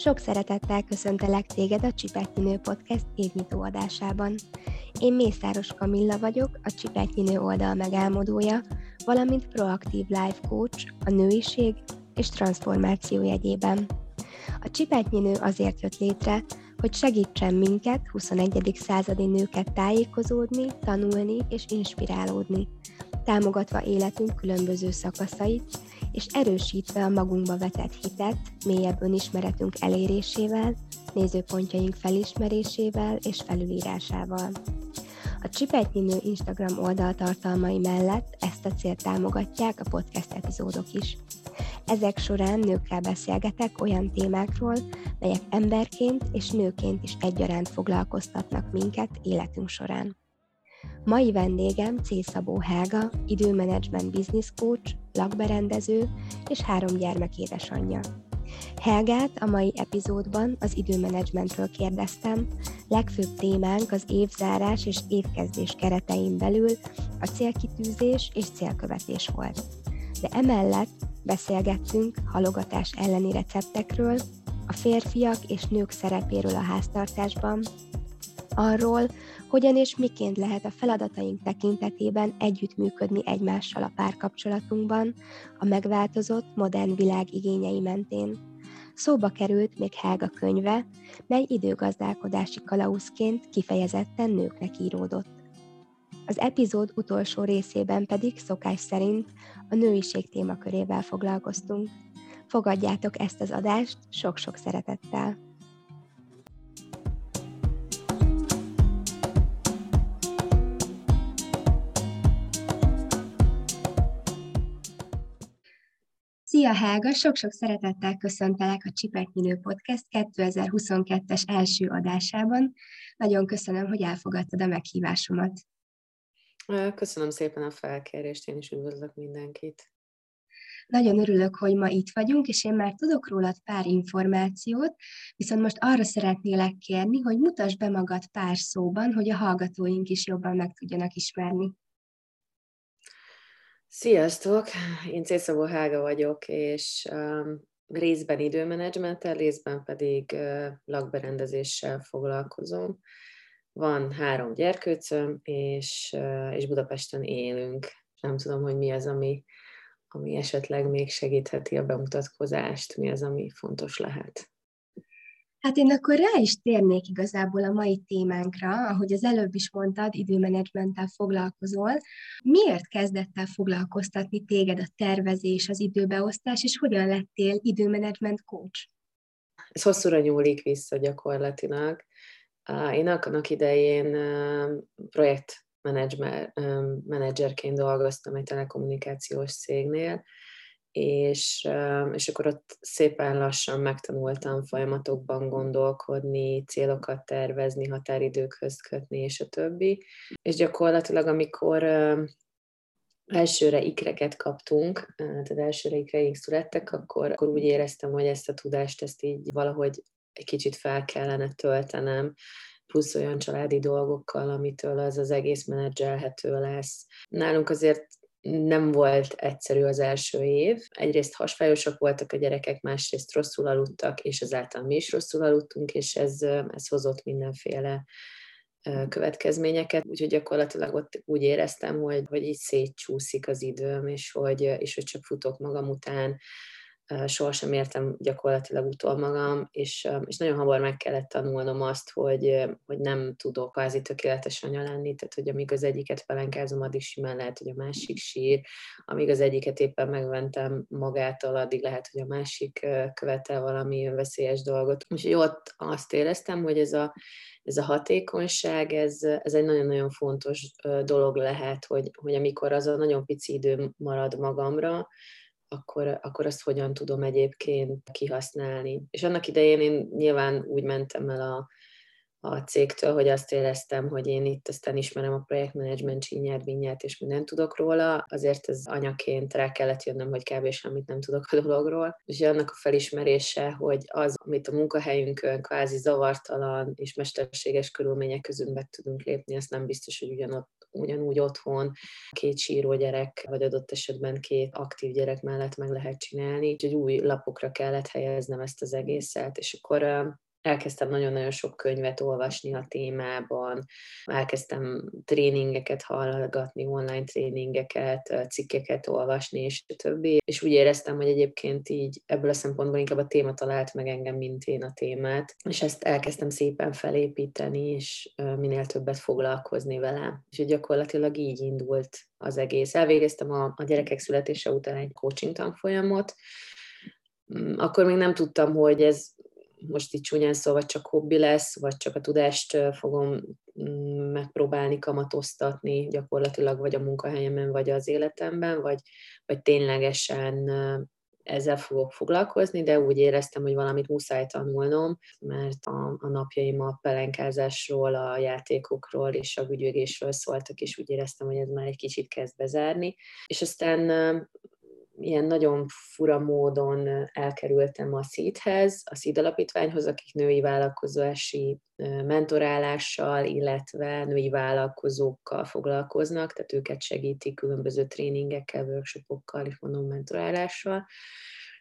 Sok szeretettel köszöntelek téged a Csipetnyinő Podcast évnyitó adásában. Én Mészáros Kamilla vagyok, a Csipetnyinő oldal megálmodója, valamint proaktív life coach a nőiség és transformáció jegyében. A Csipetnyinő azért jött létre, hogy segítsen minket, 21. századi nőket tájékozódni, tanulni és inspirálódni, támogatva életünk különböző szakaszait, és erősítve a magunkba vetett hitet, mélyebb önismeretünk elérésével, nézőpontjaink felismerésével és felülírásával. A Csipetnyi Nő Instagram oldal tartalmai mellett ezt a célt támogatják a podcast epizódok is. Ezek során nőkkel beszélgetek olyan témákról, melyek emberként és nőként is egyaránt foglalkoztatnak minket életünk során. Mai vendégem C. Szabó Helga, időmenedzsment business coach, lakberendező és három gyermek édesanyja. Helgát a mai epizódban az időmenedzsmentről kérdeztem, legfőbb témánk az évzárás és évkezdés keretein belül a célkitűzés és célkövetés volt. De emellett beszélgettünk halogatás elleni receptekről, a férfiak és nők szerepéről a háztartásban, arról, hogyan és miként lehet a feladataink tekintetében együttműködni egymással a párkapcsolatunkban, a megváltozott, modern világ igényei mentén. Szóba került még Helga könyve, mely időgazdálkodási kalauzként kifejezetten nőknek íródott. Az epizód utolsó részében pedig szokás szerint a nőiség témakörével foglalkoztunk. Fogadjátok ezt az adást sok-sok szeretettel! Szia Helga, sok-sok szeretettel köszöntelek a Csipetnyinő Podcast 2022-es első adásában. Nagyon köszönöm, hogy elfogadtad a meghívásomat. Köszönöm szépen a felkérést, én is üdvözlök mindenkit. Nagyon örülök, hogy ma itt vagyunk, és én már tudok rólad pár információt, viszont most arra szeretnélek kérni, hogy mutasd be magad pár szóban, hogy a hallgatóink is jobban meg tudjanak ismerni. Sziasztok! Én Cészabó Hága vagyok, és um, részben időmenedzsmenttel, részben pedig lakberendezéssel foglalkozom. Van három gyerkőcöm, és, és Budapesten élünk. Nem tudom, hogy mi az, ami, ami esetleg még segítheti a bemutatkozást, mi az, ami fontos lehet. Hát én akkor rá is térnék igazából a mai témánkra, ahogy az előbb is mondtad, időmenedzsmenttel foglalkozol. Miért kezdett el foglalkoztatni téged a tervezés, az időbeosztás, és hogyan lettél időmenedzsment coach? Ez hosszúra nyúlik vissza gyakorlatilag. Én annak idején projektmenedzserként dolgoztam egy telekommunikációs cégnél, és, és akkor ott szépen lassan megtanultam folyamatokban gondolkodni, célokat tervezni, határidőkhöz kötni, és a többi. És gyakorlatilag, amikor elsőre ikreket kaptunk, tehát elsőre ikreink születtek, akkor, akkor úgy éreztem, hogy ezt a tudást, ezt így valahogy egy kicsit fel kellene töltenem, plusz olyan családi dolgokkal, amitől az az egész menedzselhető lesz. Nálunk azért nem volt egyszerű az első év. Egyrészt hasfájósak voltak a gyerekek, másrészt rosszul aludtak, és ezáltal mi is rosszul aludtunk, és ez, ez hozott mindenféle következményeket, úgyhogy gyakorlatilag ott úgy éreztem, hogy, hogy így szétcsúszik az időm, és hogy, és hogy csak futok magam után, sohasem értem gyakorlatilag utol magam, és, és nagyon hamar meg kellett tanulnom azt, hogy, hogy nem tudok kvázi tökéletes anya lenni, tehát hogy amíg az egyiket pelenkázom, addig simán lehet, hogy a másik sír, amíg az egyiket éppen megventem magától, addig lehet, hogy a másik követel valami veszélyes dolgot. Úgyhogy ott azt éreztem, hogy ez a, ez a hatékonyság, ez, ez egy nagyon-nagyon fontos dolog lehet, hogy, hogy amikor az a nagyon pici idő marad magamra, akkor, akkor azt hogyan tudom egyébként kihasználni. És annak idején én nyilván úgy mentem el a, a cégtől, hogy azt éreztem, hogy én itt aztán ismerem a projektmenedzsment csínyát, vinyát, és mindent tudok róla, azért ez anyaként rá kellett jönnöm, hogy kb. semmit nem tudok a dologról. És annak a felismerése, hogy az, amit a munkahelyünkön kvázi zavartalan és mesterséges körülmények között meg tudunk lépni, azt nem biztos, hogy ugyanott ugyanúgy otthon két síró gyerek, vagy adott esetben két aktív gyerek mellett meg lehet csinálni, úgyhogy új lapokra kellett helyeznem ezt az egészet, és akkor elkezdtem nagyon-nagyon sok könyvet olvasni a témában, elkezdtem tréningeket hallgatni, online tréningeket, cikkeket olvasni, és többi. És úgy éreztem, hogy egyébként így ebből a szempontból inkább a téma talált meg engem, mint én a témát. És ezt elkezdtem szépen felépíteni, és minél többet foglalkozni vele. És gyakorlatilag így indult az egész. Elvégeztem a, a gyerekek születése után egy coaching tanfolyamot, mm, akkor még nem tudtam, hogy ez most így csúnyán szóval csak hobbi lesz, vagy csak a tudást fogom mm, megpróbálni kamatoztatni gyakorlatilag, vagy a munkahelyemen, vagy az életemben, vagy, vagy ténylegesen ezzel fogok foglalkozni, de úgy éreztem, hogy valamit muszáj tanulnom, mert a, a napjaim a pelenkázásról, a játékokról és a gügyögésről szóltak, és úgy éreztem, hogy ez már egy kicsit kezd bezárni. És aztán ilyen nagyon fura módon elkerültem a szíthez, a szíd alapítványhoz, akik női vállalkozási mentorálással, illetve női vállalkozókkal foglalkoznak, tehát őket segítik különböző tréningekkel, workshopokkal és mondom mentorálással.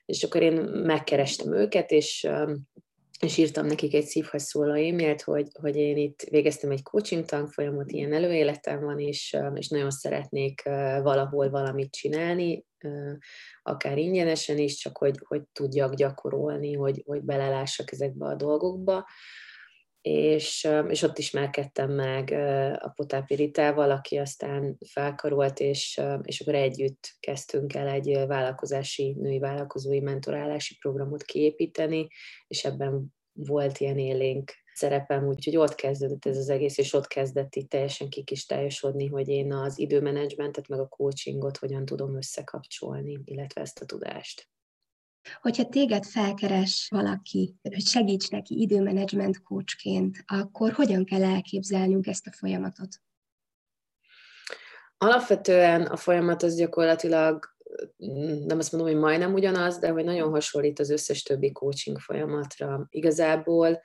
És akkor én megkerestem őket, és és írtam nekik egy szívhez szóló e-mailt, hogy, hogy én itt végeztem egy coaching tanfolyamot, ilyen előéletem van, és, és nagyon szeretnék valahol valamit csinálni, akár ingyenesen is, csak hogy, hogy tudjak gyakorolni, hogy, hogy belelássak ezekbe a dolgokba. És, és ott ismerkedtem meg a Potápi Ritával, aki aztán felkarolt, és, és akkor együtt kezdtünk el egy vállalkozási, női vállalkozói mentorálási programot kiépíteni, és ebben volt ilyen élénk szerepem, úgyhogy ott kezdődött ez az egész, és ott kezdett itt teljesen kikistályosodni, hogy én az időmenedzsmentet, meg a coachingot hogyan tudom összekapcsolni, illetve ezt a tudást. Hogyha téged felkeres valaki, hogy segíts neki időmenedzsment coachként, akkor hogyan kell elképzelnünk ezt a folyamatot? Alapvetően a folyamat az gyakorlatilag nem azt mondom, hogy majdnem ugyanaz, de hogy nagyon hasonlít az összes többi coaching folyamatra. Igazából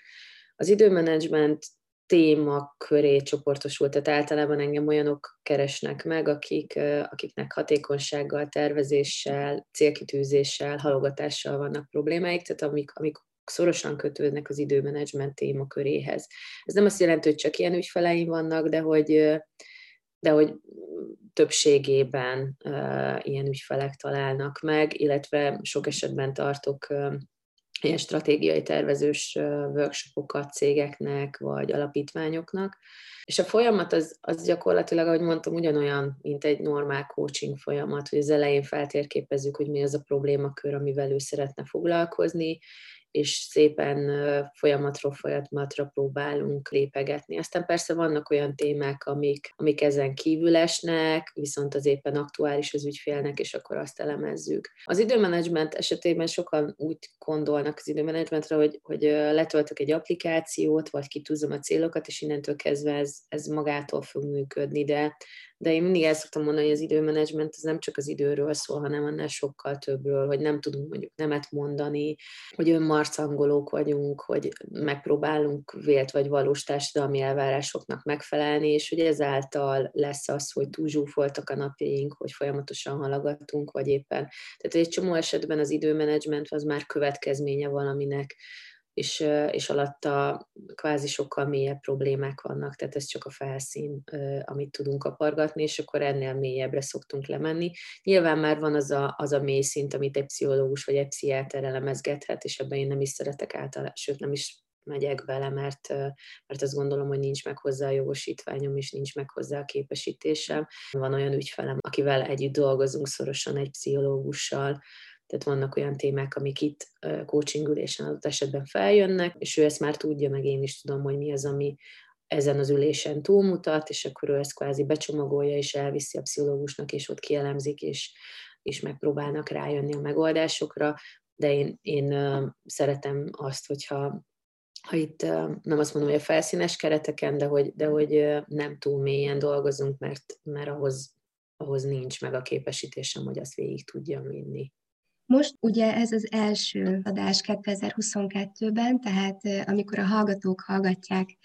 az időmenedzsment téma köré csoportosult, tehát általában engem olyanok keresnek meg, akik, akiknek hatékonysággal, tervezéssel, célkitűzéssel, halogatással vannak problémáik, tehát amik, amik szorosan kötődnek az időmenedzsment téma köréhez. Ez nem azt jelenti, hogy csak ilyen ügyfeleim vannak, de hogy, de hogy többségében uh, ilyen ügyfelek találnak meg, illetve sok esetben tartok uh, ilyen stratégiai tervezős workshopokat cégeknek vagy alapítványoknak. És a folyamat az, az gyakorlatilag, ahogy mondtam, ugyanolyan, mint egy normál coaching folyamat, hogy az elején feltérképezzük, hogy mi az a problémakör, amivel ő szeretne foglalkozni, és szépen folyamatról folyamatra próbálunk lépegetni. Aztán persze vannak olyan témák, amik, amik ezen kívül esnek, viszont az éppen aktuális az ügyfélnek, és akkor azt elemezzük. Az időmenedzsment esetében sokan úgy gondolnak az időmenedzsmentre, hogy, hogy letöltök egy applikációt, vagy kitűzöm a célokat, és innentől kezdve ez, ez magától fog működni, de de én mindig el szoktam mondani, hogy az időmenedzsment az nem csak az időről szól, hanem annál sokkal többről, hogy nem tudunk mondjuk nemet mondani, hogy önmarcangolók vagyunk, hogy megpróbálunk vélt vagy valós társadalmi elvárásoknak megfelelni, és hogy ezáltal lesz az, hogy túl zsúfoltak a napjaink, hogy folyamatosan hallgatunk, vagy éppen. Tehát egy csomó esetben az időmenedzsment az már következménye valaminek, és, és alatta kvázi sokkal mélyebb problémák vannak, tehát ez csak a felszín, amit tudunk kapargatni, és akkor ennél mélyebbre szoktunk lemenni. Nyilván már van az a, az a mély szint, amit egy pszichológus vagy egy pszichiáter elemezgethet, és ebben én nem is szeretek általában, sőt nem is megyek vele, mert, mert azt gondolom, hogy nincs meg hozzá a jogosítványom, és nincs meg hozzá a képesítésem. Van olyan ügyfelem, akivel együtt dolgozunk szorosan egy pszichológussal, tehát vannak olyan témák, amik itt coaching ülésen adott esetben feljönnek, és ő ezt már tudja, meg én is tudom, hogy mi az, ami ezen az ülésen túlmutat, és akkor ő ezt kvázi becsomagolja, és elviszi a pszichológusnak, és ott kielemzik, és, és megpróbálnak rájönni a megoldásokra, de én, én szeretem azt, hogyha ha itt nem azt mondom, hogy a felszínes kereteken, de hogy, de hogy nem túl mélyen dolgozunk, mert, mert ahhoz, ahhoz nincs meg a képesítésem, hogy azt végig tudjam vinni. Most ugye ez az első adás 2022-ben, tehát amikor a hallgatók hallgatják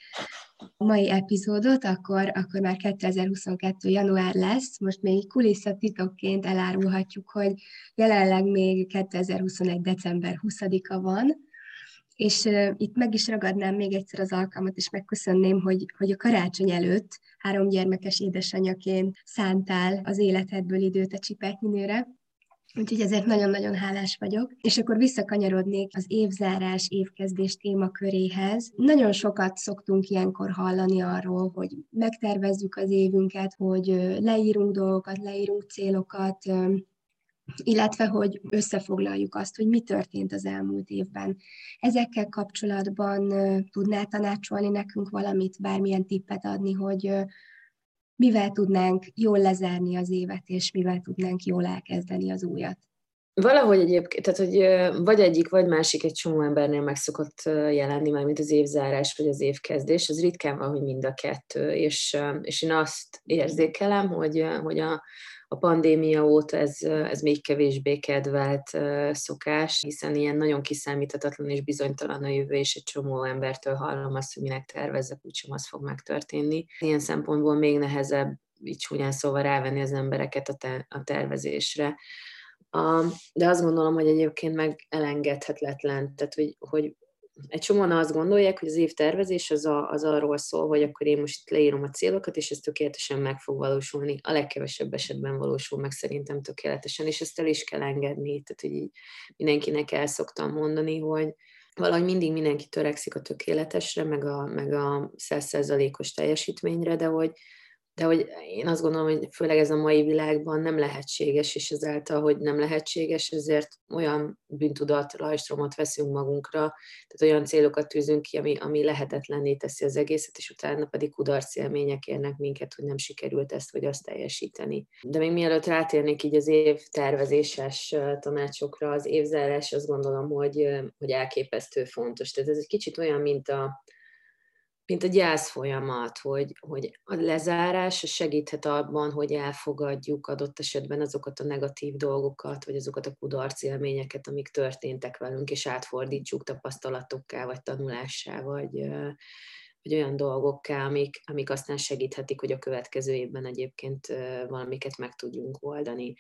mai epizódot, akkor, akkor már 2022. január lesz. Most még kulisszatitokként elárulhatjuk, hogy jelenleg még 2021. december 20-a van, és itt meg is ragadnám még egyszer az alkalmat, és megköszönném, hogy, hogy a karácsony előtt három gyermekes édesanyaként szántál az életedből időt a csipetnyinőre, Úgyhogy ezért nagyon-nagyon hálás vagyok. És akkor visszakanyarodnék az évzárás, évkezdés témaköréhez. Nagyon sokat szoktunk ilyenkor hallani arról, hogy megtervezzük az évünket, hogy leírunk dolgokat, leírunk célokat, illetve hogy összefoglaljuk azt, hogy mi történt az elmúlt évben. Ezekkel kapcsolatban tudnál tanácsolni nekünk valamit, bármilyen tippet adni, hogy mivel tudnánk jól lezárni az évet, és mivel tudnánk jól elkezdeni az újat. Valahogy egyébként, tehát hogy vagy egyik, vagy másik egy csomó embernél meg szokott jelenni, már mint az évzárás, vagy az évkezdés, az ritkán van, hogy mind a kettő, és, és én azt érzékelem, hogy, hogy a, a pandémia óta ez, ez még kevésbé kedvelt szokás, hiszen ilyen nagyon kiszámíthatatlan és bizonytalan a jövő, és egy csomó embertől hallom azt, hogy minek tervezzek, úgysem az fog megtörténni. Ilyen szempontból még nehezebb így csúnyán szóval rávenni az embereket a, te, a tervezésre. De azt gondolom, hogy egyébként meg elengedhetetlen, tehát hogy, hogy egy csomóan azt gondolják, hogy az évtervezés az, a, az arról szól, hogy akkor én most itt leírom a célokat, és ez tökéletesen meg fog valósulni. A legkevesebb esetben valósul meg szerintem tökéletesen, és ezt el is kell engedni. Tehát, hogy így mindenkinek el szoktam mondani, hogy valahogy mindig mindenki törekszik a tökéletesre, meg a, meg a százszerzalékos teljesítményre, de hogy, de hogy én azt gondolom, hogy főleg ez a mai világban nem lehetséges, és ezáltal, hogy nem lehetséges, ezért olyan bűntudat, rajstromot veszünk magunkra, tehát olyan célokat tűzünk ki, ami, ami lehetetlenné teszi az egészet, és utána pedig kudarc élmények érnek minket, hogy nem sikerült ezt vagy azt teljesíteni. De még mielőtt rátérnék így az év tervezéses tanácsokra, az évzárás azt gondolom, hogy, hogy elképesztő fontos. Tehát ez egy kicsit olyan, mint a, mint a gyász folyamat, hogy, hogy a lezárás segíthet abban, hogy elfogadjuk adott esetben azokat a negatív dolgokat, vagy azokat a kudarc élményeket, amik történtek velünk, és átfordítsuk tapasztalatokká, vagy tanulássá, vagy, vagy olyan dolgokká, amik, amik aztán segíthetik, hogy a következő évben egyébként valamiket meg tudjunk oldani.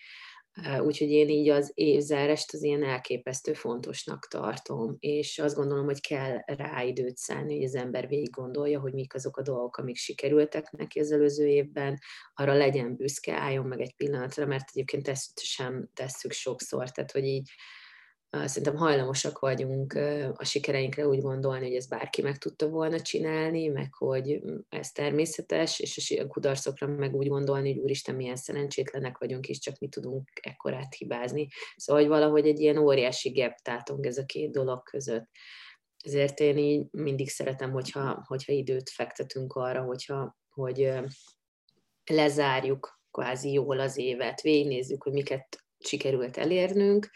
Úgyhogy én így az évzárást az ilyen elképesztő fontosnak tartom, és azt gondolom, hogy kell rá időt szállni, hogy az ember végig gondolja, hogy mik azok a dolgok, amik sikerültek neki az előző évben, arra legyen büszke, álljon meg egy pillanatra, mert egyébként ezt sem tesszük sokszor, tehát hogy így szerintem hajlamosak vagyunk a sikereinkre úgy gondolni, hogy ez bárki meg tudta volna csinálni, meg hogy ez természetes, és a kudarcokra meg úgy gondolni, hogy úristen, milyen szerencsétlenek vagyunk, és csak mi tudunk ekkorát hibázni. Szóval, hogy valahogy egy ilyen óriási gap tátong ez a két dolog között. Ezért én így mindig szeretem, hogyha, hogyha időt fektetünk arra, hogyha, hogy lezárjuk kvázi jól az évet, végignézzük, hogy miket sikerült elérnünk,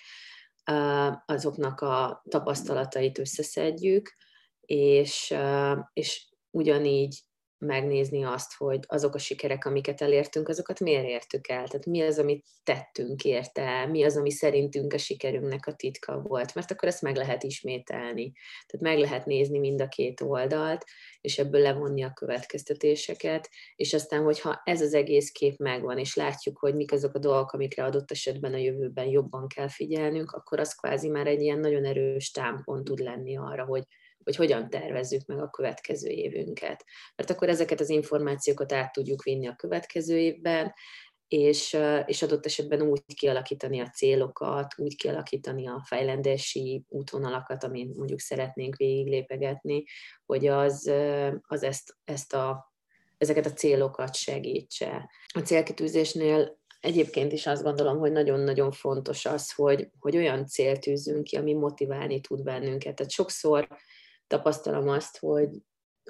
azoknak a tapasztalatait összeszedjük, és, és ugyanígy megnézni azt, hogy azok a sikerek, amiket elértünk, azokat miért értük el? Tehát mi az, amit tettünk érte, mi az, ami szerintünk a sikerünknek a titka volt, mert akkor ezt meg lehet ismételni. Tehát meg lehet nézni mind a két oldalt, és ebből levonni a következtetéseket, és aztán, hogyha ez az egész kép megvan, és látjuk, hogy mik azok a dolgok, amikre adott esetben a jövőben jobban kell figyelnünk, akkor az kvázi már egy ilyen nagyon erős támpont tud lenni arra, hogy hogy hogyan tervezzük meg a következő évünket. Mert akkor ezeket az információkat át tudjuk vinni a következő évben, és, és adott esetben úgy kialakítani a célokat, úgy kialakítani a fejlendési útvonalakat, amin mondjuk szeretnénk végiglépegetni, hogy az, az ezt, ezt a, ezeket a célokat segítse. A célkitűzésnél egyébként is azt gondolom, hogy nagyon-nagyon fontos az, hogy, hogy olyan célt tűzünk ki, ami motiválni tud bennünket. Tehát sokszor tapasztalom azt, hogy,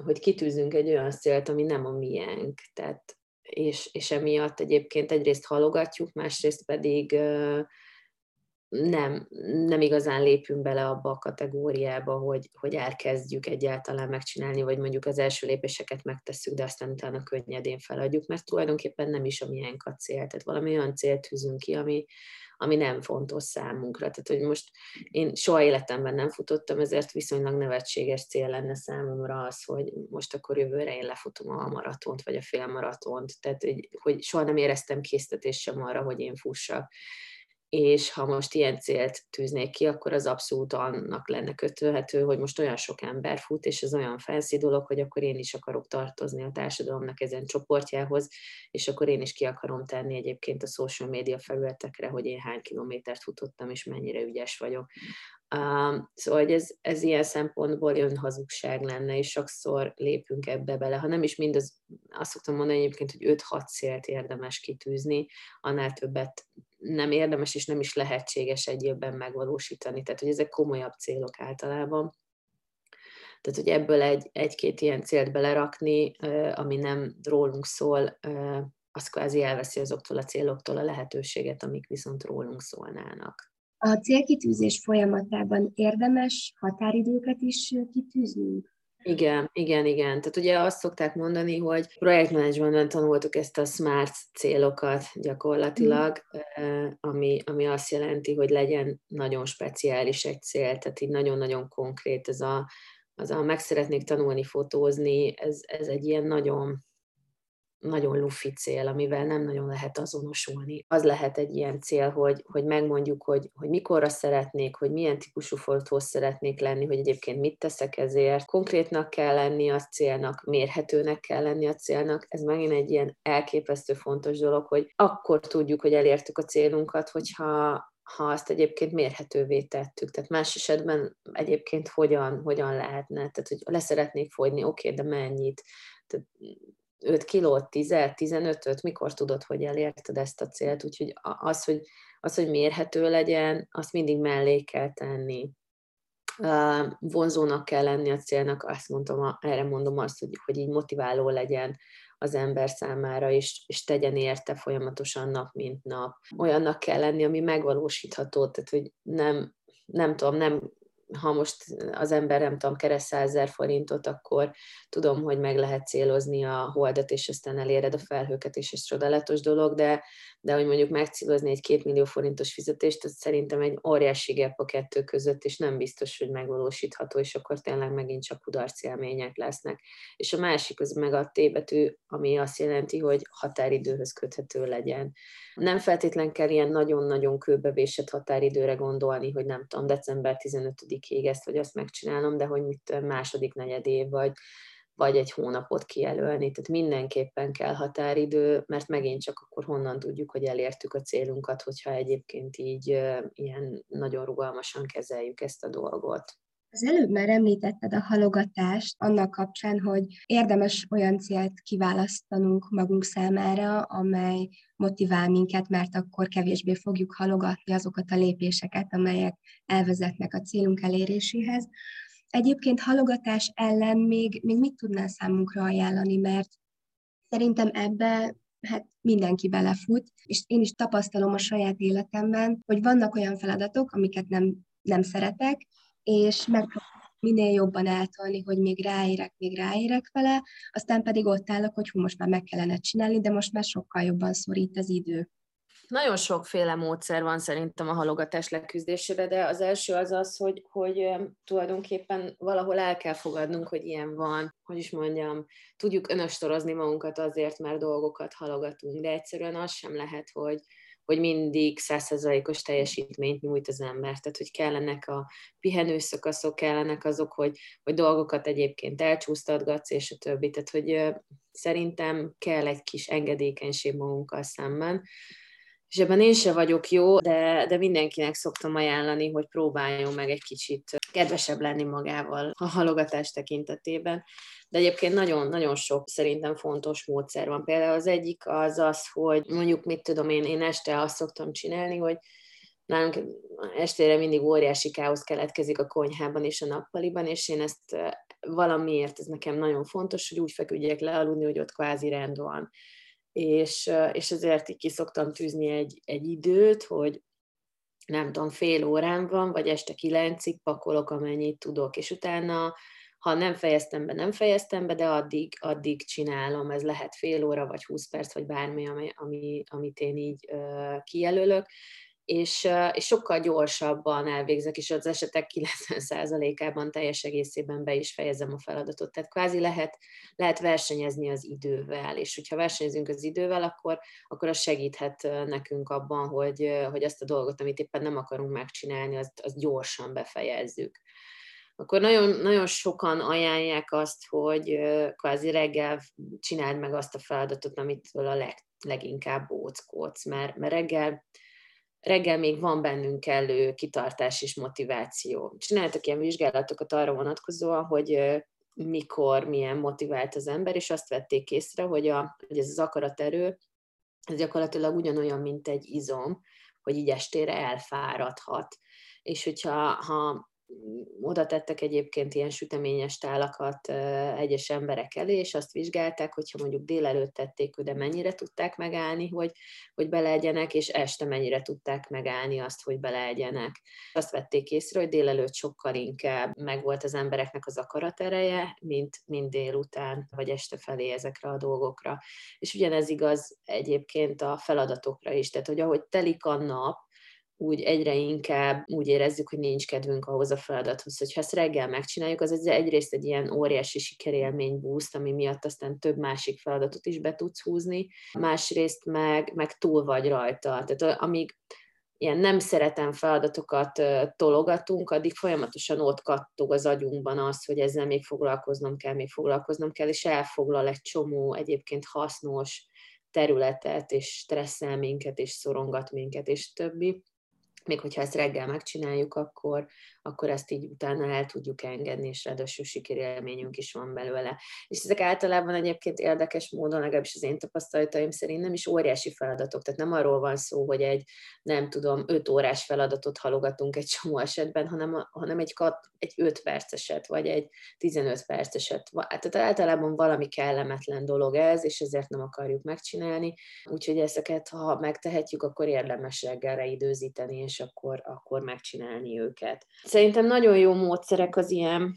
hogy kitűzünk egy olyan célt, ami nem a miénk, tehát és, és emiatt egyébként egyrészt halogatjuk, másrészt pedig nem, nem igazán lépünk bele abba a kategóriába, hogy, hogy elkezdjük egyáltalán megcsinálni, vagy mondjuk az első lépéseket megtesszük, de aztán utána könnyedén feladjuk, mert tulajdonképpen nem is a miénk a cél. Tehát valami olyan célt tűzünk ki, ami, ami nem fontos számunkra. Tehát, hogy most én soha életemben nem futottam, ezért viszonylag nevetséges cél lenne számomra az, hogy most akkor jövőre én lefutom a maratont, vagy a félmaratont. Tehát, hogy, soha nem éreztem késztetést sem arra, hogy én fussak és ha most ilyen célt tűznék ki, akkor az abszolút annak lenne kötőhető, hogy most olyan sok ember fut, és ez olyan fancy dolog, hogy akkor én is akarok tartozni a társadalomnak ezen csoportjához, és akkor én is ki akarom tenni egyébként a social media felületekre, hogy én hány kilométert futottam, és mennyire ügyes vagyok. Uh, szóval ez, ez ilyen szempontból önhazugság lenne, és sokszor lépünk ebbe bele. Ha nem is mindaz, azt szoktam mondani egyébként, hogy 5-6 célt érdemes kitűzni, annál többet nem érdemes és nem is lehetséges egy évben megvalósítani. Tehát, hogy ezek komolyabb célok általában. Tehát, hogy ebből egy, egy-két ilyen célt belerakni, ami nem rólunk szól, az kvázi elveszi azoktól a céloktól a lehetőséget, amik viszont rólunk szólnának. A célkitűzés folyamatában érdemes határidőket is kitűznünk? Igen, igen, igen. Tehát ugye azt szokták mondani, hogy projektmenedzsmentben tanultuk ezt a SMART célokat gyakorlatilag, mm. ami, ami azt jelenti, hogy legyen nagyon speciális egy cél, tehát így nagyon-nagyon konkrét ez a, az a meg szeretnék tanulni fotózni, ez, ez egy ilyen nagyon nagyon lufi cél, amivel nem nagyon lehet azonosulni. Az lehet egy ilyen cél, hogy, hogy megmondjuk, hogy, hogy mikorra szeretnék, hogy milyen típusú fotós szeretnék lenni, hogy egyébként mit teszek ezért. Konkrétnak kell lenni a célnak, mérhetőnek kell lenni a célnak. Ez megint egy ilyen elképesztő fontos dolog, hogy akkor tudjuk, hogy elértük a célunkat, hogyha ha azt egyébként mérhetővé tettük. Tehát más esetben egyébként hogyan, hogyan lehetne. Tehát, hogy leszeretnék fogyni, oké, okay, de mennyit? Tehát 5 kilót, 10 15-öt, mikor tudod, hogy elérted ezt a célt, úgyhogy az, hogy, az, hogy mérhető legyen, azt mindig mellé kell tenni. Vonzónak kell lenni a célnak, azt mondom, erre mondom azt, hogy, hogy így motiváló legyen az ember számára, és, és tegyen érte folyamatosan nap, mint nap. Olyannak kell lenni, ami megvalósítható, tehát hogy nem, nem tudom, nem ha most az ember, nem tudom, keres 100 forintot, akkor tudom, hogy meg lehet célozni a holdat, és aztán eléred a felhőket, és ez csodálatos dolog, de, de hogy mondjuk megcélozni egy két millió forintos fizetést, az szerintem egy óriási gap a kettő között, és nem biztos, hogy megvalósítható, és akkor tényleg megint csak kudarc élmények lesznek. És a másik az meg a T betű, ami azt jelenti, hogy határidőhöz köthető legyen. Nem feltétlen kell ilyen nagyon-nagyon kőbevésett határidőre gondolni, hogy nem tudom, december 15-ig ezt vagy azt megcsinálom, de hogy mit második negyed év, vagy vagy egy hónapot kijelölni. Tehát mindenképpen kell határidő, mert megint csak akkor honnan tudjuk, hogy elértük a célunkat, hogyha egyébként így ilyen nagyon rugalmasan kezeljük ezt a dolgot. Az előbb már említetted a halogatást annak kapcsán, hogy érdemes olyan célt kiválasztanunk magunk számára, amely motivál minket, mert akkor kevésbé fogjuk halogatni azokat a lépéseket, amelyek elvezetnek a célunk eléréséhez. Egyébként halogatás ellen még, még mit tudnál számunkra ajánlani, mert szerintem ebbe hát mindenki belefut, és én is tapasztalom a saját életemben, hogy vannak olyan feladatok, amiket nem, nem szeretek, és meg minél jobban eltolni, hogy még ráérek, még ráérek vele, aztán pedig ott állok, hogy hú, most már meg kellene csinálni, de most már sokkal jobban szorít az idő. Nagyon sokféle módszer van szerintem a halogatás leküzdésére, de az első az az, hogy, hogy tulajdonképpen valahol el kell fogadnunk, hogy ilyen van, hogy is mondjam, tudjuk önöstorozni magunkat azért, mert dolgokat halogatunk, de egyszerűen az sem lehet, hogy, hogy mindig százszerzalékos teljesítményt nyújt az ember. Tehát, hogy kellenek a pihenőszakaszok, kellenek azok, hogy, hogy dolgokat egyébként elcsúsztatgatsz, és a többi. Tehát, hogy szerintem kell egy kis engedékenység magunkkal szemben és ebben én se vagyok jó, de, de mindenkinek szoktam ajánlani, hogy próbáljon meg egy kicsit kedvesebb lenni magával a halogatás tekintetében. De egyébként nagyon-nagyon sok szerintem fontos módszer van. Például az egyik az az, hogy mondjuk mit tudom én, én este azt szoktam csinálni, hogy nálunk estére mindig óriási káosz keletkezik a konyhában és a nappaliban, és én ezt valamiért, ez nekem nagyon fontos, hogy úgy feküdjek le aludni, hogy ott kvázi rend van és, és ezért így ki szoktam tűzni egy, egy időt, hogy nem tudom, fél órán van, vagy este kilencig pakolok, amennyit tudok, és utána, ha nem fejeztem be, nem fejeztem be, de addig, addig csinálom, ez lehet fél óra, vagy húsz perc, vagy bármi, ami, ami, amit én így uh, kijelölök, és, és sokkal gyorsabban elvégzek, és az esetek 90%-ában teljes egészében be is fejezem a feladatot. Tehát kvázi lehet, lehet versenyezni az idővel, és hogyha versenyezünk az idővel, akkor, akkor az segíthet nekünk abban, hogy, hogy azt a dolgot, amit éppen nem akarunk megcsinálni, azt, azt gyorsan befejezzük akkor nagyon, nagyon sokan ajánlják azt, hogy kvázi reggel csináld meg azt a feladatot, amitől a leg, leginkább óckodsz, mert, mert reggel reggel még van bennünk kellő kitartás és motiváció. Csináltak ilyen vizsgálatokat arra vonatkozóan, hogy mikor, milyen motivált az ember, és azt vették észre, hogy, a, hogy ez az akaraterő, ez gyakorlatilag ugyanolyan, mint egy izom, hogy így estére elfáradhat. És hogyha ha oda tettek egyébként ilyen süteményes tálakat egyes emberek elé, és azt vizsgálták, hogyha mondjuk délelőtt tették, de mennyire tudták megállni, hogy, hogy beleegyenek, és este mennyire tudták megállni azt, hogy beleegyenek. Azt vették észre, hogy délelőtt sokkal inkább megvolt az embereknek az akaratereje, mint, mint délután, vagy este felé ezekre a dolgokra. És ugyanez igaz egyébként a feladatokra is, tehát hogy ahogy telik a nap, úgy egyre inkább úgy érezzük, hogy nincs kedvünk ahhoz a feladathoz, hogy ha ezt reggel megcsináljuk, az egyrészt egy ilyen óriási sikerélmény boost, ami miatt aztán több másik feladatot is be tudsz húzni, másrészt meg, meg túl vagy rajta. Tehát amíg ilyen nem szeretem feladatokat tologatunk, addig folyamatosan ott kattog az agyunkban az, hogy ezzel még foglalkoznom kell, még foglalkoznom kell, és elfoglal egy csomó egyébként hasznos területet, és stresszel minket, és szorongat minket, és többi még hogyha ezt reggel megcsináljuk, akkor, akkor ezt így utána el tudjuk engedni, és ráadásul sikerélményünk is van belőle. És ezek általában egyébként érdekes módon, legalábbis az én tapasztalataim szerint nem is óriási feladatok, tehát nem arról van szó, hogy egy, nem tudom, öt órás feladatot halogatunk egy csomó esetben, hanem, hanem egy, kat, egy öt perceset, vagy egy 15 perceset. Tehát általában valami kellemetlen dolog ez, és ezért nem akarjuk megcsinálni, úgyhogy ezeket, ha megtehetjük, akkor érdemes reggelre időzíteni, és akkor, akkor megcsinálni őket. Szerintem nagyon jó módszerek az ilyen,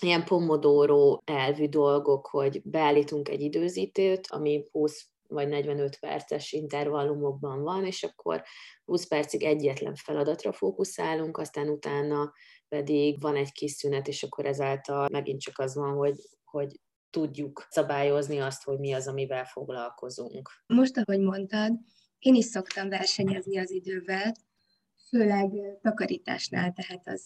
ilyen pomodoro elvű dolgok, hogy beállítunk egy időzítőt, ami 20 vagy 45 perces intervallumokban van, és akkor 20 percig egyetlen feladatra fókuszálunk, aztán utána pedig van egy kis szünet, és akkor ezáltal megint csak az van, hogy, hogy tudjuk szabályozni azt, hogy mi az, amivel foglalkozunk. Most, ahogy mondtad, én is szoktam versenyezni az idővel, főleg takarításnál, tehát az,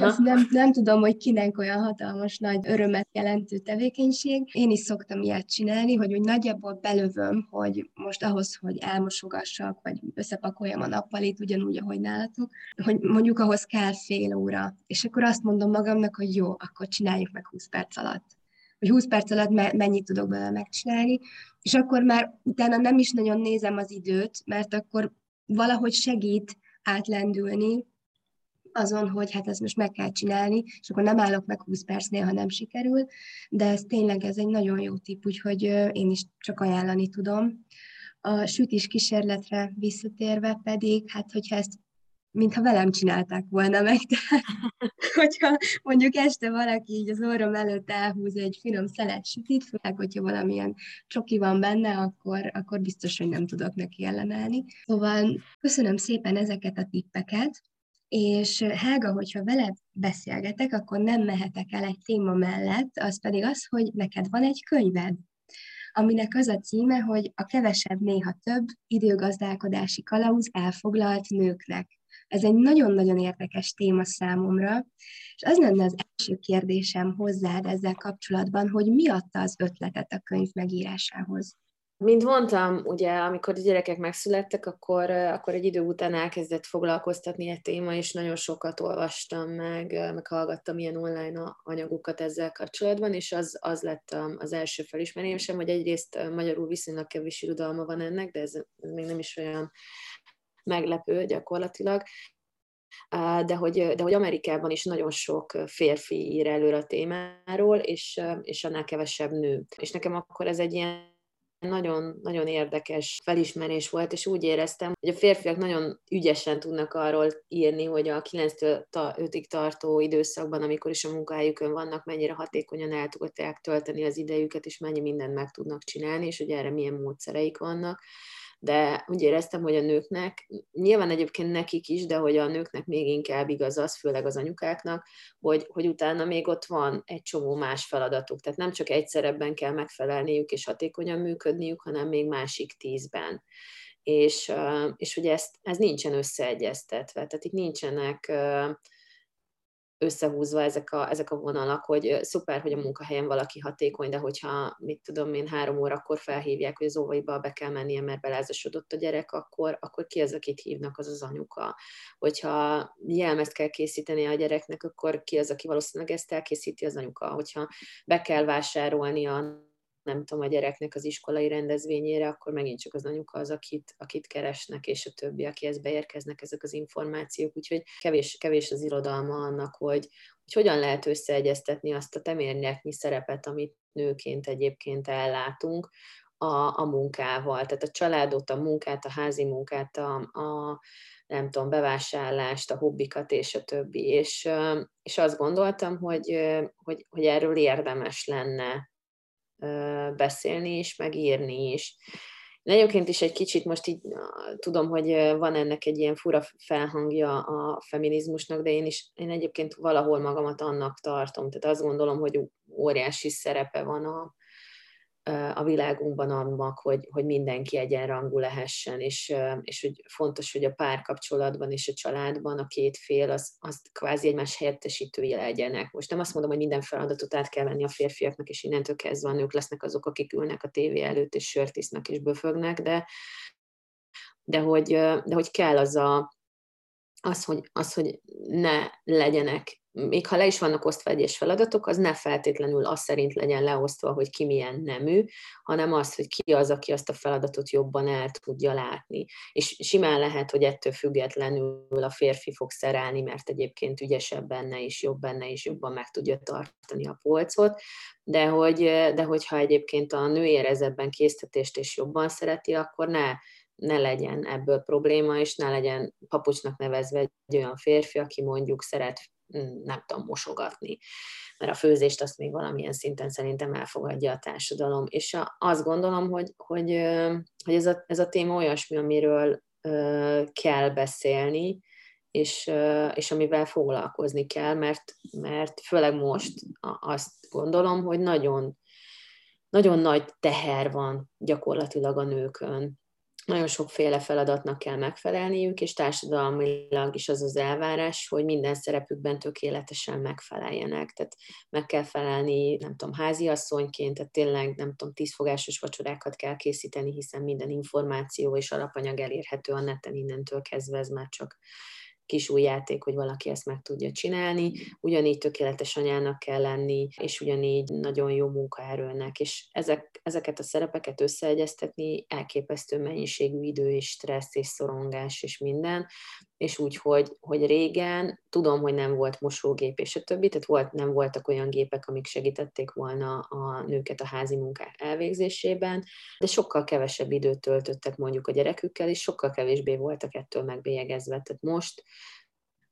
az nem, nem tudom, hogy kinek olyan hatalmas nagy örömet jelentő tevékenység. Én is szoktam ilyet csinálni, hogy úgy nagyjából belövöm, hogy most ahhoz, hogy elmosogassak, vagy összepakoljam a nappalit, ugyanúgy, ahogy nálatok, hogy mondjuk ahhoz kell fél óra. És akkor azt mondom magamnak, hogy jó, akkor csináljuk meg 20 perc alatt hogy 20 perc alatt me- mennyit tudok belőle megcsinálni, és akkor már utána nem is nagyon nézem az időt, mert akkor valahogy segít átlendülni azon, hogy hát ezt most meg kell csinálni, és akkor nem állok meg 20 percnél, ha nem sikerül, de ez tényleg ez egy nagyon jó tipp, úgyhogy én is csak ajánlani tudom. A sütés kísérletre visszatérve pedig, hát hogyha ezt mintha velem csinálták volna meg, tehát hogyha mondjuk este valaki így az orrom előtt elhúz egy finom szelet sütit, főleg, hogyha valamilyen csoki van benne, akkor, akkor biztos, hogy nem tudok neki ellenállni. Szóval köszönöm szépen ezeket a tippeket, és Helga, hogyha veled beszélgetek, akkor nem mehetek el egy téma mellett, az pedig az, hogy neked van egy könyved, aminek az a címe, hogy a kevesebb néha több időgazdálkodási kalauz elfoglalt nőknek. Ez egy nagyon-nagyon érdekes téma számomra, és az lenne az első kérdésem hozzád ezzel kapcsolatban, hogy mi adta az ötletet a könyv megírásához? Mint mondtam, ugye, amikor a gyerekek megszülettek, akkor, akkor egy idő után elkezdett foglalkoztatni egy téma, és nagyon sokat olvastam meg, meg hallgattam ilyen online anyagokat ezzel kapcsolatban, és az, az lett az első felismerésem, hogy egyrészt magyarul viszonylag kevés irodalma van ennek, de ez, ez még nem is olyan meglepő gyakorlatilag, de hogy, de hogy Amerikában is nagyon sok férfi ír előre a témáról, és, és annál kevesebb nő. És nekem akkor ez egy ilyen nagyon, nagyon érdekes felismerés volt, és úgy éreztem, hogy a férfiak nagyon ügyesen tudnak arról írni, hogy a 9-5-ig tartó időszakban, amikor is a munkahelyükön vannak, mennyire hatékonyan el tudják tölteni az idejüket, és mennyi mindent meg tudnak csinálni, és hogy erre milyen módszereik vannak de úgy éreztem, hogy a nőknek, nyilván egyébként nekik is, de hogy a nőknek még inkább igaz az, főleg az anyukáknak, hogy, hogy utána még ott van egy csomó más feladatuk. Tehát nem csak egyszer ebben kell megfelelniük és hatékonyan működniük, hanem még másik tízben és, és ugye ezt, ez nincsen összeegyeztetve, tehát itt nincsenek összehúzva ezek a, ezek a vonalak, hogy szuper, hogy a munkahelyen valaki hatékony, de hogyha, mit tudom én, három órakor felhívják, hogy az óvaiba be kell mennie, mert belázasodott a gyerek, akkor, akkor ki az, akit hívnak, az az anyuka. Hogyha jelmezt kell készíteni a gyereknek, akkor ki az, aki valószínűleg ezt elkészíti, az anyuka. Hogyha be kell vásárolni a nem tudom, a gyereknek az iskolai rendezvényére, akkor megint csak az anyuka az, akit, akit keresnek, és a többi, akihez beérkeznek ezek az információk. Úgyhogy kevés, kevés az irodalma annak, hogy, hogy hogyan lehet összeegyeztetni azt a temérnyeknyi szerepet, amit nőként egyébként ellátunk, a, a munkával. Tehát a családot, a munkát, a házi munkát, a, a nem tudom, bevásárlást, a hobbikat és a többi. És, és azt gondoltam, hogy, hogy, hogy erről érdemes lenne beszélni is, meg írni is. Én egyébként is egy kicsit most így tudom, hogy van ennek egy ilyen fura felhangja a feminizmusnak, de én is, én egyébként valahol magamat annak tartom. Tehát azt gondolom, hogy óriási szerepe van a, a világunkban annak, hogy, hogy mindenki egyenrangú lehessen, és, és hogy fontos, hogy a párkapcsolatban és a családban a két fél az, az kvázi egymás helyettesítői legyenek. Most nem azt mondom, hogy minden feladatot át kell venni a férfiaknak, és innentől kezdve a nők lesznek azok, akik ülnek a tévé előtt, és sört isznak és böfögnek, de, de, hogy, de hogy kell az a, az, hogy, az, hogy ne legyenek még ha le is vannak osztva egyes feladatok, az ne feltétlenül az szerint legyen leosztva, hogy ki milyen nemű, hanem az, hogy ki az, aki azt a feladatot jobban el tudja látni. És simán lehet, hogy ettől függetlenül a férfi fog szerelni, mert egyébként ügyesebb benne és jobb benne, és jobban meg tudja tartani a polcot, de, hogy, de hogyha egyébként a nő érez ebben késztetést és jobban szereti, akkor ne ne legyen ebből probléma, és ne legyen papucsnak nevezve egy olyan férfi, aki mondjuk szeret nem tudom, mosogatni. Mert a főzést azt még valamilyen szinten szerintem elfogadja a társadalom. És azt gondolom, hogy, hogy, hogy ez, a, ez a téma olyasmi, amiről kell beszélni, és, és amivel foglalkozni kell, mert, mert főleg most azt gondolom, hogy nagyon, nagyon nagy teher van gyakorlatilag a nőkön, nagyon sokféle feladatnak kell megfelelniük, és társadalmilag is az az elvárás, hogy minden szerepükben tökéletesen megfeleljenek. Tehát meg kell felelni, nem tudom, háziasszonyként, tehát tényleg, nem tudom, tízfogásos vacsorákat kell készíteni, hiszen minden információ és alapanyag elérhető a neten innentől kezdve, ez már csak kis új játék, hogy valaki ezt meg tudja csinálni. Ugyanígy tökéletes anyának kell lenni, és ugyanígy nagyon jó munkaerőnek, és ezek, ezeket a szerepeket összeegyeztetni elképesztő mennyiségű idő és stressz és szorongás és minden, és úgy, hogy, hogy régen tudom, hogy nem volt mosógép és a többi, tehát volt, nem voltak olyan gépek, amik segítették volna a nőket a házi munkák elvégzésében, de sokkal kevesebb időt töltöttek mondjuk a gyerekükkel, és sokkal kevésbé voltak ettől megbélyegezve. Tehát most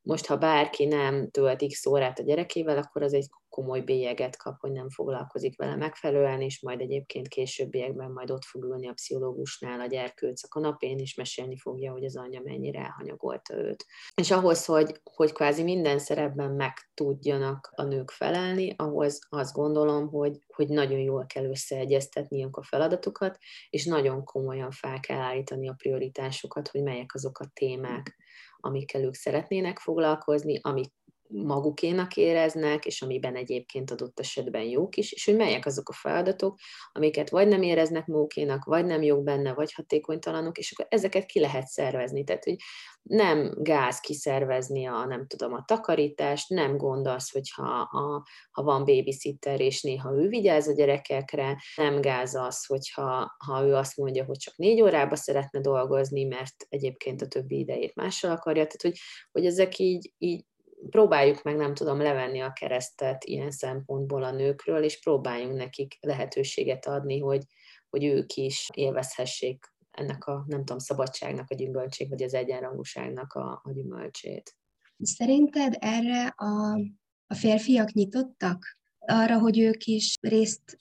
most, ha bárki nem tölt x órát a gyerekével, akkor az egy komoly bélyeget kap, hogy nem foglalkozik vele megfelelően, és majd egyébként későbbiekben majd ott fog ülni a pszichológusnál a gyerkőc a kanapén, és mesélni fogja, hogy az anyja mennyire elhanyagolta őt. És ahhoz, hogy, hogy kvázi minden szerepben meg tudjanak a nők felelni, ahhoz azt gondolom, hogy, hogy nagyon jól kell összeegyeztetniük a feladatokat, és nagyon komolyan fel kell állítani a prioritásokat, hogy melyek azok a témák, amikkel ők szeretnének foglalkozni, amik magukénak éreznek, és amiben egyébként adott esetben jók is, és hogy melyek azok a feladatok, amiket vagy nem éreznek magukénak, vagy nem jók benne, vagy hatékonytalanok, és akkor ezeket ki lehet szervezni. Tehát, hogy nem gáz kiszervezni a, nem tudom, a takarítást, nem gond az, hogyha a, ha van babysitter, és néha ő vigyáz a gyerekekre, nem gáz az, hogyha ha ő azt mondja, hogy csak négy órába szeretne dolgozni, mert egyébként a többi idejét mással akarja. Tehát, hogy, hogy ezek így, így próbáljuk meg, nem tudom, levenni a keresztet ilyen szempontból a nőkről, és próbáljunk nekik lehetőséget adni, hogy, hogy ők is élvezhessék ennek a, nem tudom, szabadságnak a gyümölcsét, vagy az egyenrangúságnak a, a gyümölcsét. Szerinted erre a, a férfiak nyitottak? Arra, hogy ők is részt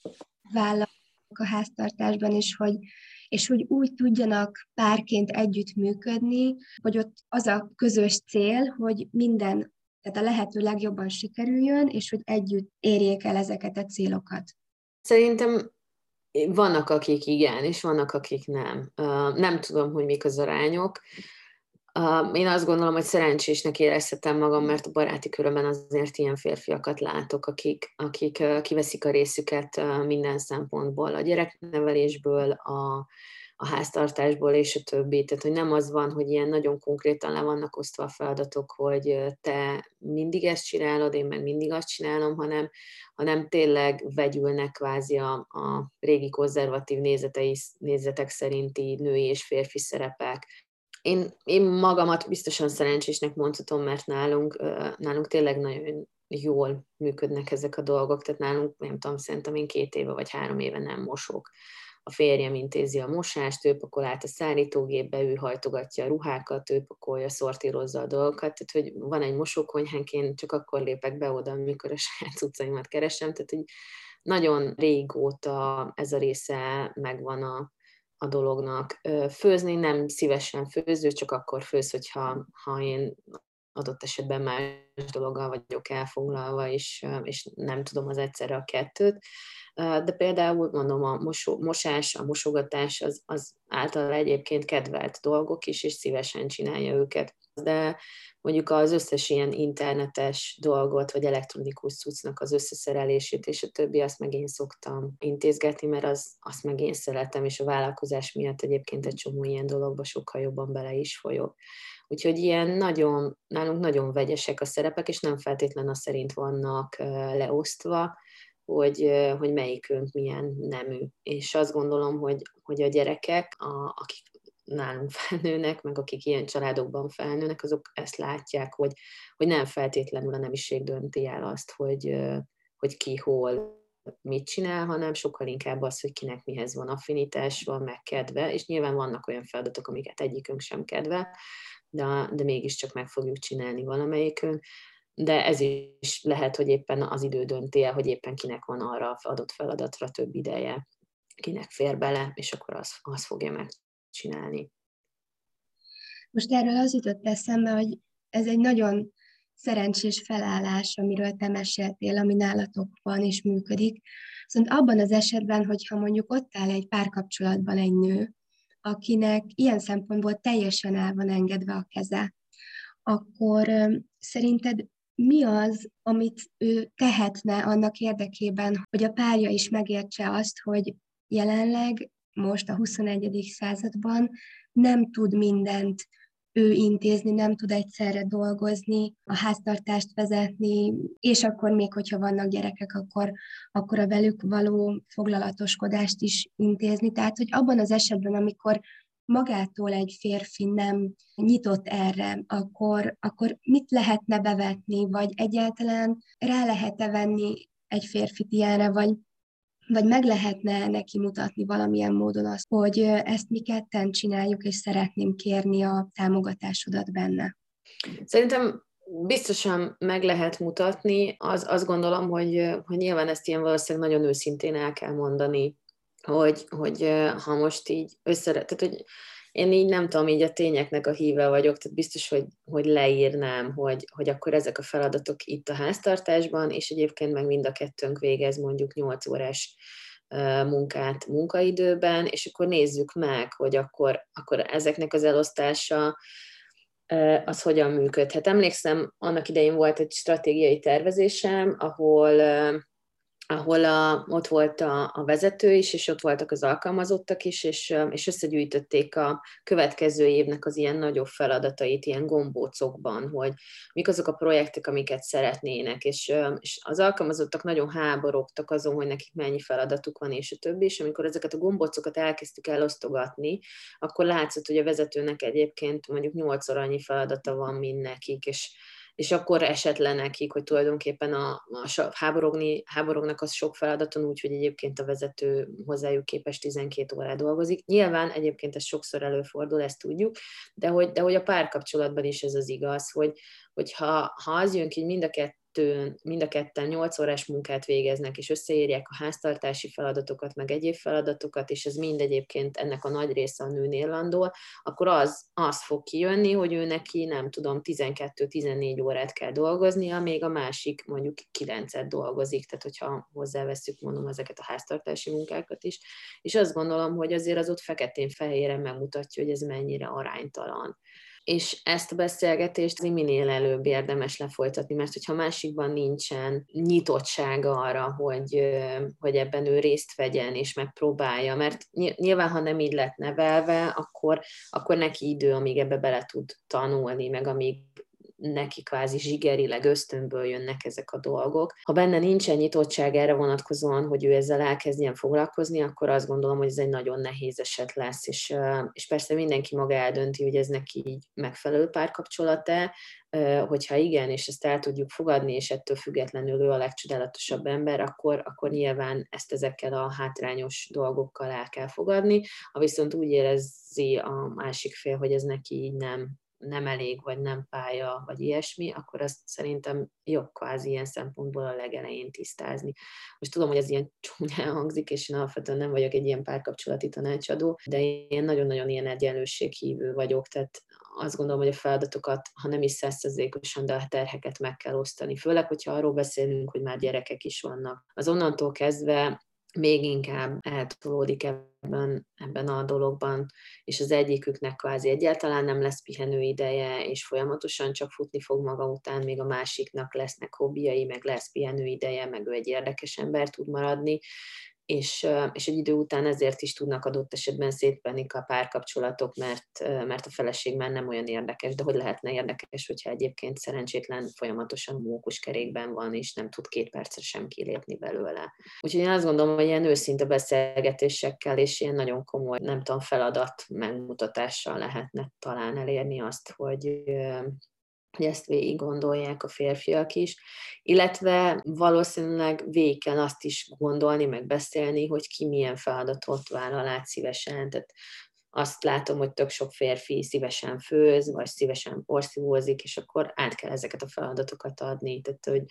vállalnak a háztartásban, és hogy és hogy úgy tudjanak párként együttműködni, hogy ott az a közös cél, hogy minden, tehát a lehető legjobban sikerüljön, és hogy együtt érjék el ezeket a célokat. Szerintem vannak, akik igen, és vannak, akik nem. Nem tudom, hogy mik az arányok. Én azt gondolom, hogy szerencsésnek érezhetem magam, mert a baráti körömben azért ilyen férfiakat látok, akik, akik kiveszik a részüket minden szempontból, a gyereknevelésből, a, a háztartásból és a többi. Tehát, hogy nem az van, hogy ilyen nagyon konkrétan le vannak osztva a feladatok, hogy te mindig ezt csinálod, én meg mindig azt csinálom, hanem, hanem tényleg vegyülnek kvázi a, a régi konzervatív nézetei, nézetek szerinti női és férfi szerepek. Én, én magamat biztosan szerencsésnek mondhatom, mert nálunk, nálunk tényleg nagyon jól működnek ezek a dolgok, tehát nálunk, nem tudom, szerintem én két éve vagy három éve nem mosok a férjem intézi a mosást, ő pakol át a szállítógépbe, ő hajtogatja a ruhákat, ő pakolja, szortírozza a dolgokat, tehát hogy van egy mosókonyhánk, én csak akkor lépek be oda, amikor a saját cuccaimat keresem, tehát hogy nagyon régóta ez a része megvan a, a dolognak. Főzni nem szívesen főző, csak akkor főz, hogyha ha én adott esetben más dologgal vagyok elfoglalva, és, és nem tudom az egyszerre a kettőt de például mondom, a mosó, mosás, a mosogatás az, az által egyébként kedvelt dolgok is, és szívesen csinálja őket. De mondjuk az összes ilyen internetes dolgot, vagy elektronikus cuccnak az összeszerelését, és a többi, azt meg én szoktam intézgetni, mert az, azt meg én szeretem, és a vállalkozás miatt egyébként egy csomó ilyen dologba sokkal jobban bele is folyok. Úgyhogy ilyen nagyon, nálunk nagyon vegyesek a szerepek, és nem feltétlen az szerint vannak leosztva, hogy, hogy melyikünk milyen nemű. És azt gondolom, hogy, hogy a gyerekek, a, akik nálunk felnőnek, meg akik ilyen családokban felnőnek, azok ezt látják, hogy, hogy nem feltétlenül a nemiség dönti el azt, hogy, hogy ki hol mit csinál, hanem sokkal inkább az, hogy kinek mihez van affinitás, van meg kedve, és nyilván vannak olyan feladatok, amiket egyikünk sem kedve, de, de mégiscsak meg fogjuk csinálni valamelyikünk de ez is lehet, hogy éppen az idő dönti el, hogy éppen kinek van arra adott feladatra több ideje, kinek fér bele, és akkor az, az fogja megcsinálni. Most erről az jutott eszembe, hogy ez egy nagyon szerencsés felállás, amiről te meséltél, ami nálatok van és működik. Viszont abban az esetben, hogyha mondjuk ott áll egy párkapcsolatban egy nő, akinek ilyen szempontból teljesen el van engedve a keze, akkor szerinted mi az, amit ő tehetne annak érdekében, hogy a párja is megértse azt, hogy jelenleg, most a 21. században nem tud mindent ő intézni, nem tud egyszerre dolgozni, a háztartást vezetni, és akkor még, hogyha vannak gyerekek, akkor, akkor a velük való foglalatoskodást is intézni. Tehát, hogy abban az esetben, amikor magától egy férfi nem nyitott erre, akkor, akkor mit lehetne bevetni, vagy egyáltalán rá lehet-e venni egy férfit ilyenre, vagy, vagy meg lehetne neki mutatni valamilyen módon azt, hogy ezt mi ketten csináljuk, és szeretném kérni a támogatásodat benne. Szerintem biztosan meg lehet mutatni. Az, azt gondolom, hogy, hogy nyilván ezt ilyen valószínűleg nagyon őszintén el kell mondani hogy, hogy ha most így össze, tehát hogy én így nem tudom, így a tényeknek a híve vagyok, tehát biztos, hogy, hogy leírnám, hogy, hogy akkor ezek a feladatok itt a háztartásban, és egyébként meg mind a kettőnk végez mondjuk 8 órás munkát munkaidőben, és akkor nézzük meg, hogy akkor, akkor ezeknek az elosztása az hogyan működhet. Emlékszem, annak idején volt egy stratégiai tervezésem, ahol ahol a, ott volt a, a vezető is, és ott voltak az alkalmazottak is, és, és összegyűjtötték a következő évnek az ilyen nagyobb feladatait, ilyen gombócokban, hogy mik azok a projektek, amiket szeretnének, és, és az alkalmazottak nagyon háborogtak azon, hogy nekik mennyi feladatuk van, és a többi, és amikor ezeket a gombócokat elkezdtük elosztogatni, akkor látszott, hogy a vezetőnek egyébként mondjuk nyolcszor annyi feladata van, mint nekik, és és akkor esett le nekik, hogy tulajdonképpen a, a háborogni, háborognak az sok feladaton úgy, hogy egyébként a vezető hozzájuk képes 12 órát dolgozik. Nyilván egyébként ez sokszor előfordul, ezt tudjuk, de hogy, de hogy a párkapcsolatban is ez az igaz, hogy, hogy ha, ha az jön ki, hogy mind a, kett, kettőn, mind a ketten 8 órás munkát végeznek, és összeírják a háztartási feladatokat, meg egyéb feladatokat, és ez mind egyébként ennek a nagy része a nőnél landol, akkor az, az fog kijönni, hogy ő neki, nem tudom, 12-14 órát kell dolgoznia, még a másik mondjuk 9-et dolgozik, tehát hogyha hozzáveszünk, mondom, ezeket a háztartási munkákat is, és azt gondolom, hogy azért az ott feketén-fehéren megmutatja, hogy ez mennyire aránytalan és ezt a beszélgetést minél előbb érdemes lefolytatni, mert hogyha másikban nincsen nyitottsága arra, hogy, hogy ebben ő részt vegyen és megpróbálja, mert nyilván, ha nem így lett nevelve, akkor, akkor neki idő, amíg ebbe bele tud tanulni, meg amíg neki kvázi zsigerileg ösztönből jönnek ezek a dolgok. Ha benne nincsen nyitottság erre vonatkozóan, hogy ő ezzel elkezdjen foglalkozni, akkor azt gondolom, hogy ez egy nagyon nehéz eset lesz, és, és persze mindenki maga eldönti, hogy ez neki így megfelelő párkapcsolat-e, hogyha igen, és ezt el tudjuk fogadni, és ettől függetlenül ő a legcsodálatosabb ember, akkor, akkor nyilván ezt ezekkel a hátrányos dolgokkal el kell fogadni. Ha viszont úgy érezi a másik fél, hogy ez neki így nem nem elég, vagy nem pálya, vagy ilyesmi, akkor azt szerintem jobb kvázi ilyen szempontból a legelején tisztázni. Most tudom, hogy ez ilyen csúnyán hangzik, és én alapvetően nem vagyok egy ilyen párkapcsolati tanácsadó, de én nagyon-nagyon ilyen egyenlőséghívő vagyok, tehát azt gondolom, hogy a feladatokat, ha nem is százszerzékosan, de a terheket meg kell osztani. Főleg, hogyha arról beszélünk, hogy már gyerekek is vannak. Az onnantól kezdve még inkább eltolódik ebben, ebben a dologban, és az egyiküknek kvázi egyáltalán nem lesz pihenő ideje, és folyamatosan csak futni fog maga után, még a másiknak lesznek hobbiai, meg lesz pihenő ideje, meg ő egy érdekes ember tud maradni, és, és egy idő után ezért is tudnak adott esetben szétvenni a párkapcsolatok, mert, mert a feleség már nem olyan érdekes, de hogy lehetne érdekes, hogyha egyébként szerencsétlen folyamatosan mókus kerékben van, és nem tud két percre sem kilépni belőle. Úgyhogy én azt gondolom, hogy ilyen őszinte beszélgetésekkel és ilyen nagyon komoly, nem tudom, feladat megmutatással lehetne talán elérni azt, hogy, hogy ezt végig gondolják a férfiak is, illetve valószínűleg végig kell azt is gondolni, meg beszélni, hogy ki milyen feladatot vállal át szívesen, tehát azt látom, hogy tök sok férfi szívesen főz, vagy szívesen porszívózik, és akkor át kell ezeket a feladatokat adni. Tehát, hogy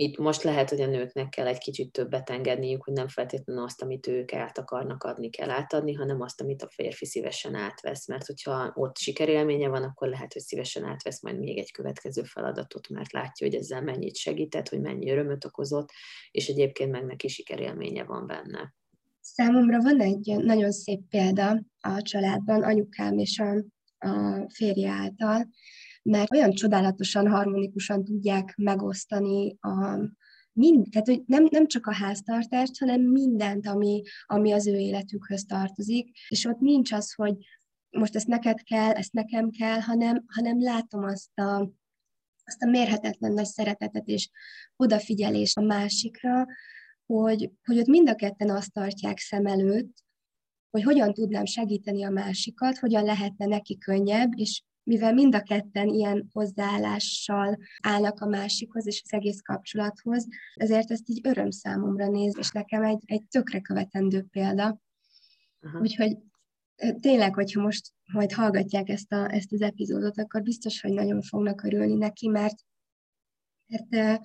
itt most lehet, hogy a nőknek kell egy kicsit többet engedniük, hogy nem feltétlenül azt, amit ők át akarnak adni, kell átadni, hanem azt, amit a férfi szívesen átvesz. Mert hogyha ott sikerélménye van, akkor lehet, hogy szívesen átvesz majd még egy következő feladatot, mert látja, hogy ezzel mennyit segített, hogy mennyi örömöt okozott, és egyébként meg neki sikerélménye van benne. Számomra van egy nagyon szép példa a családban, anyukám és a, a férje által, mert olyan csodálatosan, harmonikusan tudják megosztani a, mind, tehát hogy nem, nem csak a háztartást, hanem mindent, ami, ami az ő életükhöz tartozik, és ott nincs az, hogy most ezt neked kell, ezt nekem kell, hanem, hanem látom azt a, azt a mérhetetlen nagy szeretetet és odafigyelést a másikra, hogy, hogy ott mind a ketten azt tartják szem előtt, hogy hogyan tudnám segíteni a másikat, hogyan lehetne neki könnyebb, és mivel mind a ketten ilyen hozzáállással állnak a másikhoz és az egész kapcsolathoz, ezért ezt így öröm számomra néz, és nekem egy, egy tökre követendő példa. Aha. Úgyhogy tényleg, hogyha most majd hallgatják ezt, a, ezt az epizódot, akkor biztos, hogy nagyon fognak örülni neki, mert, mert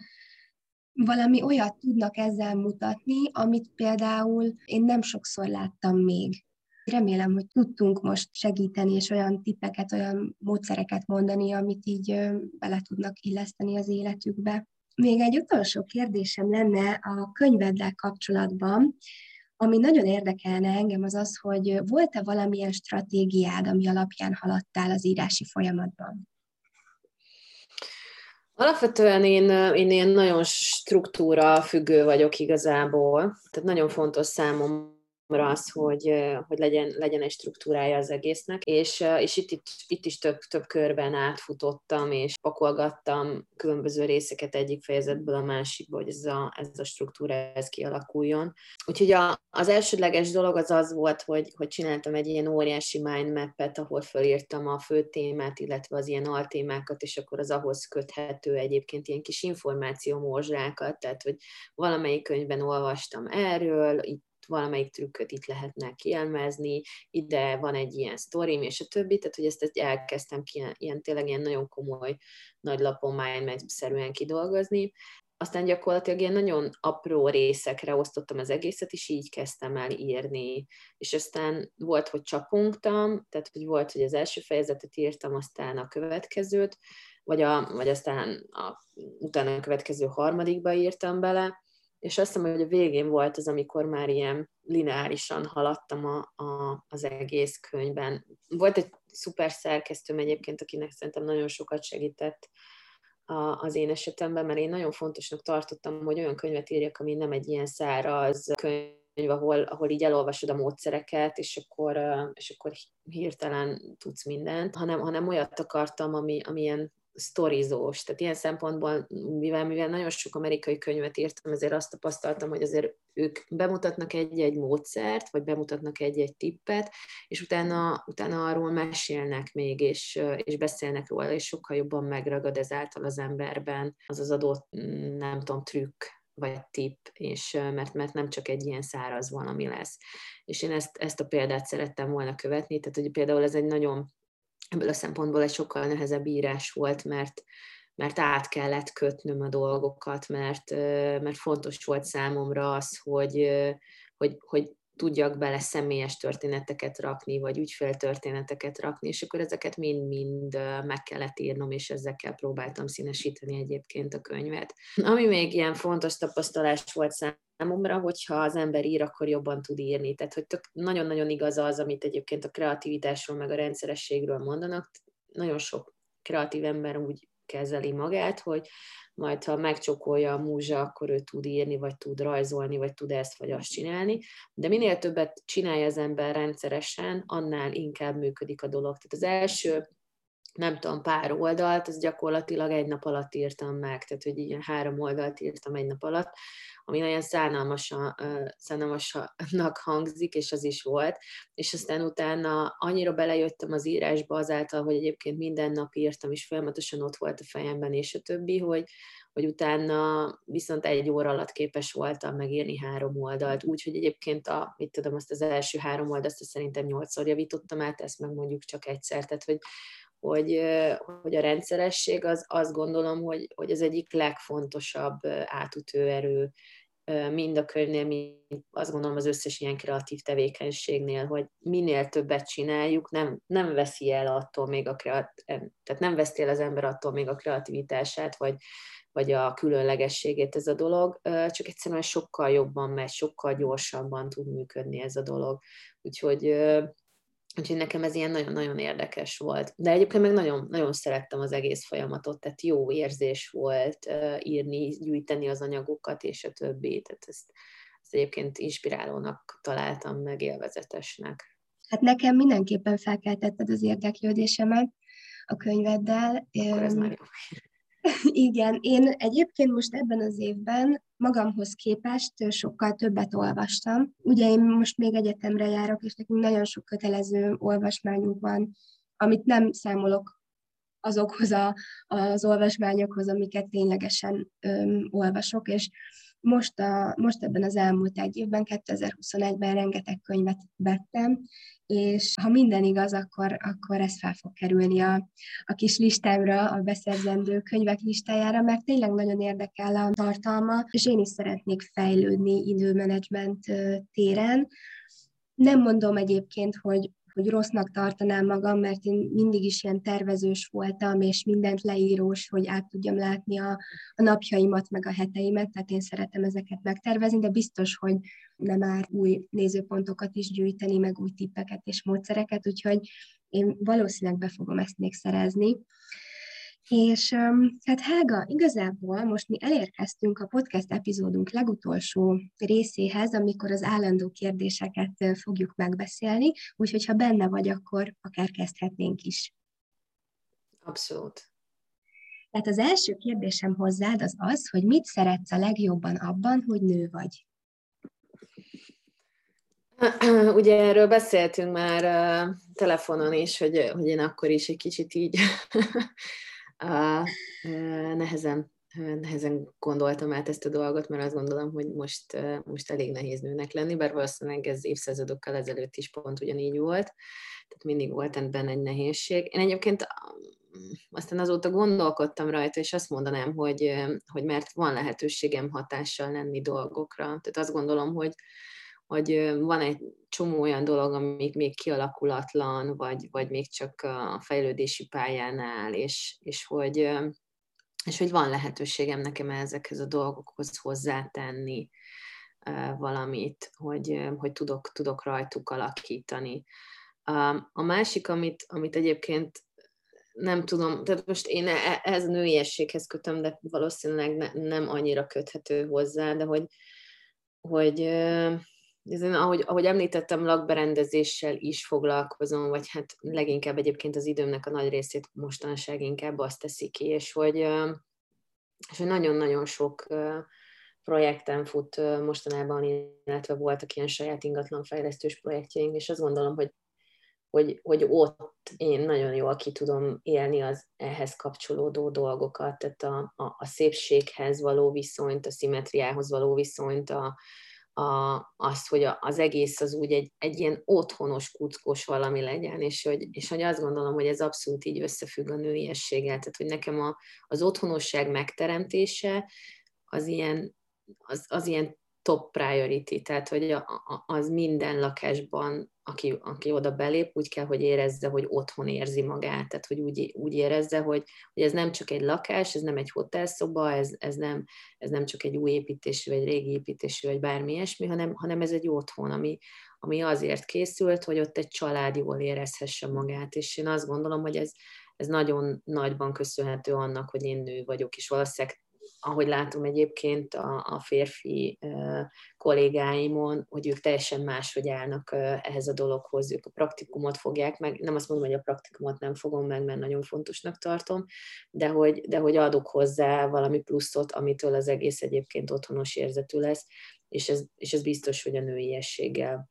valami olyat tudnak ezzel mutatni, amit például én nem sokszor láttam még. Remélem, hogy tudtunk most segíteni, és olyan tippeket, olyan módszereket mondani, amit így bele tudnak illeszteni az életükbe. Még egy utolsó kérdésem lenne a könyveddel kapcsolatban, ami nagyon érdekelne engem, az az, hogy volt-e valamilyen stratégiád, ami alapján haladtál az írási folyamatban? Alapvetően én, én ilyen nagyon struktúra függő vagyok igazából, tehát nagyon fontos számomra az, hogy, hogy legyen, legyen egy struktúrája az egésznek, és, és itt, itt, itt is több, több körben átfutottam, és pakolgattam különböző részeket egyik fejezetből a másikba, hogy ez a, ez a struktúra ez kialakuljon. Úgyhogy a, az elsődleges dolog az az volt, hogy, hogy csináltam egy ilyen óriási mindmap-et, ahol fölírtam a fő témát, illetve az ilyen altémákat, és akkor az ahhoz köthető egyébként ilyen kis információ morzsákat, tehát hogy valamelyik könyvben olvastam erről, itt valamelyik trükköt itt lehetne kielmezni, ide van egy ilyen sztorim, és a többi, tehát hogy ezt, ezt elkezdtem ki, ilyen, ilyen tényleg ilyen nagyon komoly nagy lapon mindmap-szerűen kidolgozni, aztán gyakorlatilag ilyen nagyon apró részekre osztottam az egészet, és így kezdtem el írni. És aztán volt, hogy csapongtam, tehát hogy volt, hogy az első fejezetet írtam, aztán a következőt, vagy, a, vagy aztán a, utána a következő harmadikba írtam bele, és azt hiszem, hogy a végén volt az, amikor már ilyen lineárisan haladtam a, a, az egész könyvben. Volt egy szuper szerkesztőm egyébként, akinek szerintem nagyon sokat segített a, az én esetemben, mert én nagyon fontosnak tartottam, hogy olyan könyvet írjak, ami nem egy ilyen száraz könyv, ahol, ahol így elolvasod a módszereket, és akkor, és akkor hirtelen tudsz mindent, hanem, hanem olyat akartam, ami, ami ilyen sztorizós. Tehát ilyen szempontból, mivel, mivel nagyon sok amerikai könyvet írtam, ezért azt tapasztaltam, hogy azért ők bemutatnak egy-egy módszert, vagy bemutatnak egy-egy tippet, és utána, utána arról mesélnek még, és, és beszélnek róla, és sokkal jobban megragad ezáltal az emberben az az adott, nem tudom, trükk, vagy tipp, és mert, mert nem csak egy ilyen száraz valami lesz. És én ezt, ezt a példát szerettem volna követni, tehát hogy például ez egy nagyon ebből a szempontból egy sokkal nehezebb írás volt, mert, mert át kellett kötnöm a dolgokat, mert, mert fontos volt számomra az, hogy, hogy, hogy tudjak bele személyes történeteket rakni, vagy ügyféltörténeteket rakni, és akkor ezeket mind-mind meg kellett írnom, és ezekkel próbáltam színesíteni egyébként a könyvet. Ami még ilyen fontos tapasztalás volt számomra, hogyha az ember ír, akkor jobban tud írni. Tehát, hogy tök, nagyon-nagyon igaz az, amit egyébként a kreativitásról, meg a rendszerességről mondanak. Nagyon sok kreatív ember úgy kezeli magát, hogy majd ha megcsokolja a múzsa, akkor ő tud írni, vagy tud rajzolni, vagy tud ezt vagy azt csinálni. De minél többet csinálja az ember rendszeresen, annál inkább működik a dolog. Tehát az első nem tudom, pár oldalt, az gyakorlatilag egy nap alatt írtam meg, tehát hogy ilyen három oldalt írtam egy nap alatt, ami nagyon szánalmasan, szánalmasnak hangzik, és az is volt, és aztán utána annyira belejöttem az írásba azáltal, hogy egyébként minden nap írtam, és folyamatosan ott volt a fejemben, és a többi, hogy, hogy utána viszont egy óra alatt képes voltam megírni három oldalt, úgyhogy egyébként a, mit tudom, azt az első három oldalt azt szerintem nyolcszor javítottam át, ezt meg mondjuk csak egyszer, tehát hogy, hogy, hogy a rendszeresség az azt gondolom, hogy, hogy az egyik legfontosabb átütő erő mind a könyvnél, mind azt gondolom az összes ilyen kreatív tevékenységnél, hogy minél többet csináljuk, nem, nem veszi el attól még a kreat, tehát nem veszti el az ember attól még a kreativitását, vagy, vagy a különlegességét ez a dolog, csak egyszerűen sokkal jobban megy, sokkal gyorsabban tud működni ez a dolog. Úgyhogy Úgyhogy nekem ez ilyen nagyon-nagyon érdekes volt. De egyébként meg nagyon, nagyon szerettem az egész folyamatot, tehát jó érzés volt írni, gyűjteni az anyagokat és a többi. Tehát ezt, ezt egyébként inspirálónak találtam, meg élvezetesnek. Hát nekem mindenképpen felkeltetted az érdeklődésemet a könyveddel. Akkor ez már jó. Igen, én egyébként most ebben az évben magamhoz képest sokkal többet olvastam. Ugye én most még egyetemre járok, és nekünk nagyon sok kötelező olvasmányunk van, amit nem számolok azokhoz a, az olvasmányokhoz, amiket ténylegesen öm, olvasok, és most, a, most ebben az elmúlt egy évben, 2021-ben rengeteg könyvet vettem, és ha minden igaz, akkor, akkor ez fel fog kerülni a, a kis listámra, a beszerzendő könyvek listájára, mert tényleg nagyon érdekel a tartalma, és én is szeretnék fejlődni időmenedzsment téren. Nem mondom egyébként, hogy hogy rossznak tartanám magam, mert én mindig is ilyen tervezős voltam, és mindent leírós, hogy át tudjam látni a, a napjaimat, meg a heteimet, tehát én szeretem ezeket megtervezni, de biztos, hogy nem árt új nézőpontokat is gyűjteni, meg új tippeket és módszereket, úgyhogy én valószínűleg be fogom ezt még szerezni. És hát Helga, igazából most mi elérkeztünk a podcast epizódunk legutolsó részéhez, amikor az állandó kérdéseket fogjuk megbeszélni, úgyhogy ha benne vagy, akkor akár kezdhetnénk is. Abszolút. Tehát az első kérdésem hozzád az az, hogy mit szeretsz a legjobban abban, hogy nő vagy? Ugye erről beszéltünk már telefonon is, hogy, hogy én akkor is egy kicsit így uh, nehezen nehezen gondoltam át ezt a dolgot, mert azt gondolom, hogy most, most elég nehéz nőnek lenni, bár valószínűleg ez évszázadokkal ezelőtt is pont ugyanígy volt, tehát mindig volt ebben egy nehézség. Én egyébként aztán azóta gondolkodtam rajta, és azt mondanám, hogy, hogy mert van lehetőségem hatással lenni dolgokra. Tehát azt gondolom, hogy, hogy van egy csomó olyan dolog, amik még kialakulatlan, vagy, vagy még csak a fejlődési pályán áll, és, és hogy, és hogy van lehetőségem nekem ezekhez a dolgokhoz hozzátenni valamit, hogy, hogy tudok, tudok rajtuk alakítani. A másik, amit, amit egyébként nem tudom, tehát most én e, ez nőiességhez kötöm, de valószínűleg ne, nem annyira köthető hozzá, de hogy, hogy ezen, ahogy, ahogy említettem, lakberendezéssel is foglalkozom, vagy hát leginkább egyébként az időmnek a nagy részét mostanság inkább azt teszi ki, és hogy, és hogy nagyon-nagyon sok projekten fut mostanában, illetve voltak ilyen saját ingatlanfejlesztős projektjeink, és azt gondolom, hogy hogy, hogy ott én nagyon jól ki tudom élni az ehhez kapcsolódó dolgokat, tehát a, a, a szépséghez való viszonyt, a szimetriához való viszonyt, a, a, azt, hogy az egész az úgy egy, egy ilyen otthonos, kuckos valami legyen, és hogy, és hogy azt gondolom, hogy ez abszolút így összefügg a nőiességgel, tehát hogy nekem a, az otthonosság megteremtése az ilyen, az, az ilyen top priority, tehát hogy a, a, az minden lakásban, aki, aki oda belép, úgy kell, hogy érezze, hogy otthon érzi magát, tehát hogy úgy, úgy érezze, hogy, hogy ez nem csak egy lakás, ez nem egy hotelszoba, ez, ez, nem, ez nem csak egy új építésű, vagy régi építésű, vagy bármi ilyesmi, hanem, hanem ez egy otthon, ami, ami azért készült, hogy ott egy család jól érezhesse magát, és én azt gondolom, hogy ez, ez nagyon nagyban köszönhető annak, hogy én nő vagyok, és valószínűleg ahogy látom egyébként a, a férfi kollégáimon, hogy ők teljesen máshogy állnak ehhez a dologhoz, ők a praktikumot fogják meg, nem azt mondom, hogy a praktikumot nem fogom meg, mert nagyon fontosnak tartom, de hogy, de hogy adok hozzá valami pluszot, amitől az egész egyébként otthonos érzetű lesz, és ez, és ez biztos, hogy a nőiességgel,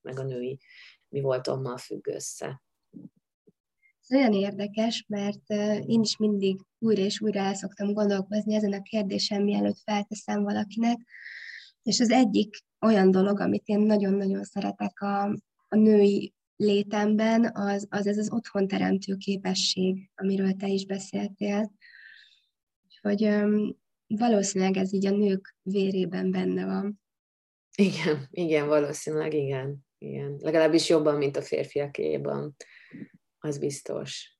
meg a női mi voltommal függ össze. Olyan érdekes, mert én is mindig újra és újra el szoktam gondolkozni ezen a kérdésen, mielőtt felteszem valakinek, és az egyik olyan dolog, amit én nagyon-nagyon szeretek a, a női létemben, az, az ez az otthon teremtő képesség, amiről te is beszéltél. Hogy um, valószínűleg ez így a nők vérében benne van. Igen, igen, valószínűleg igen. igen. Legalábbis jobban, mint a férfiakéban az biztos.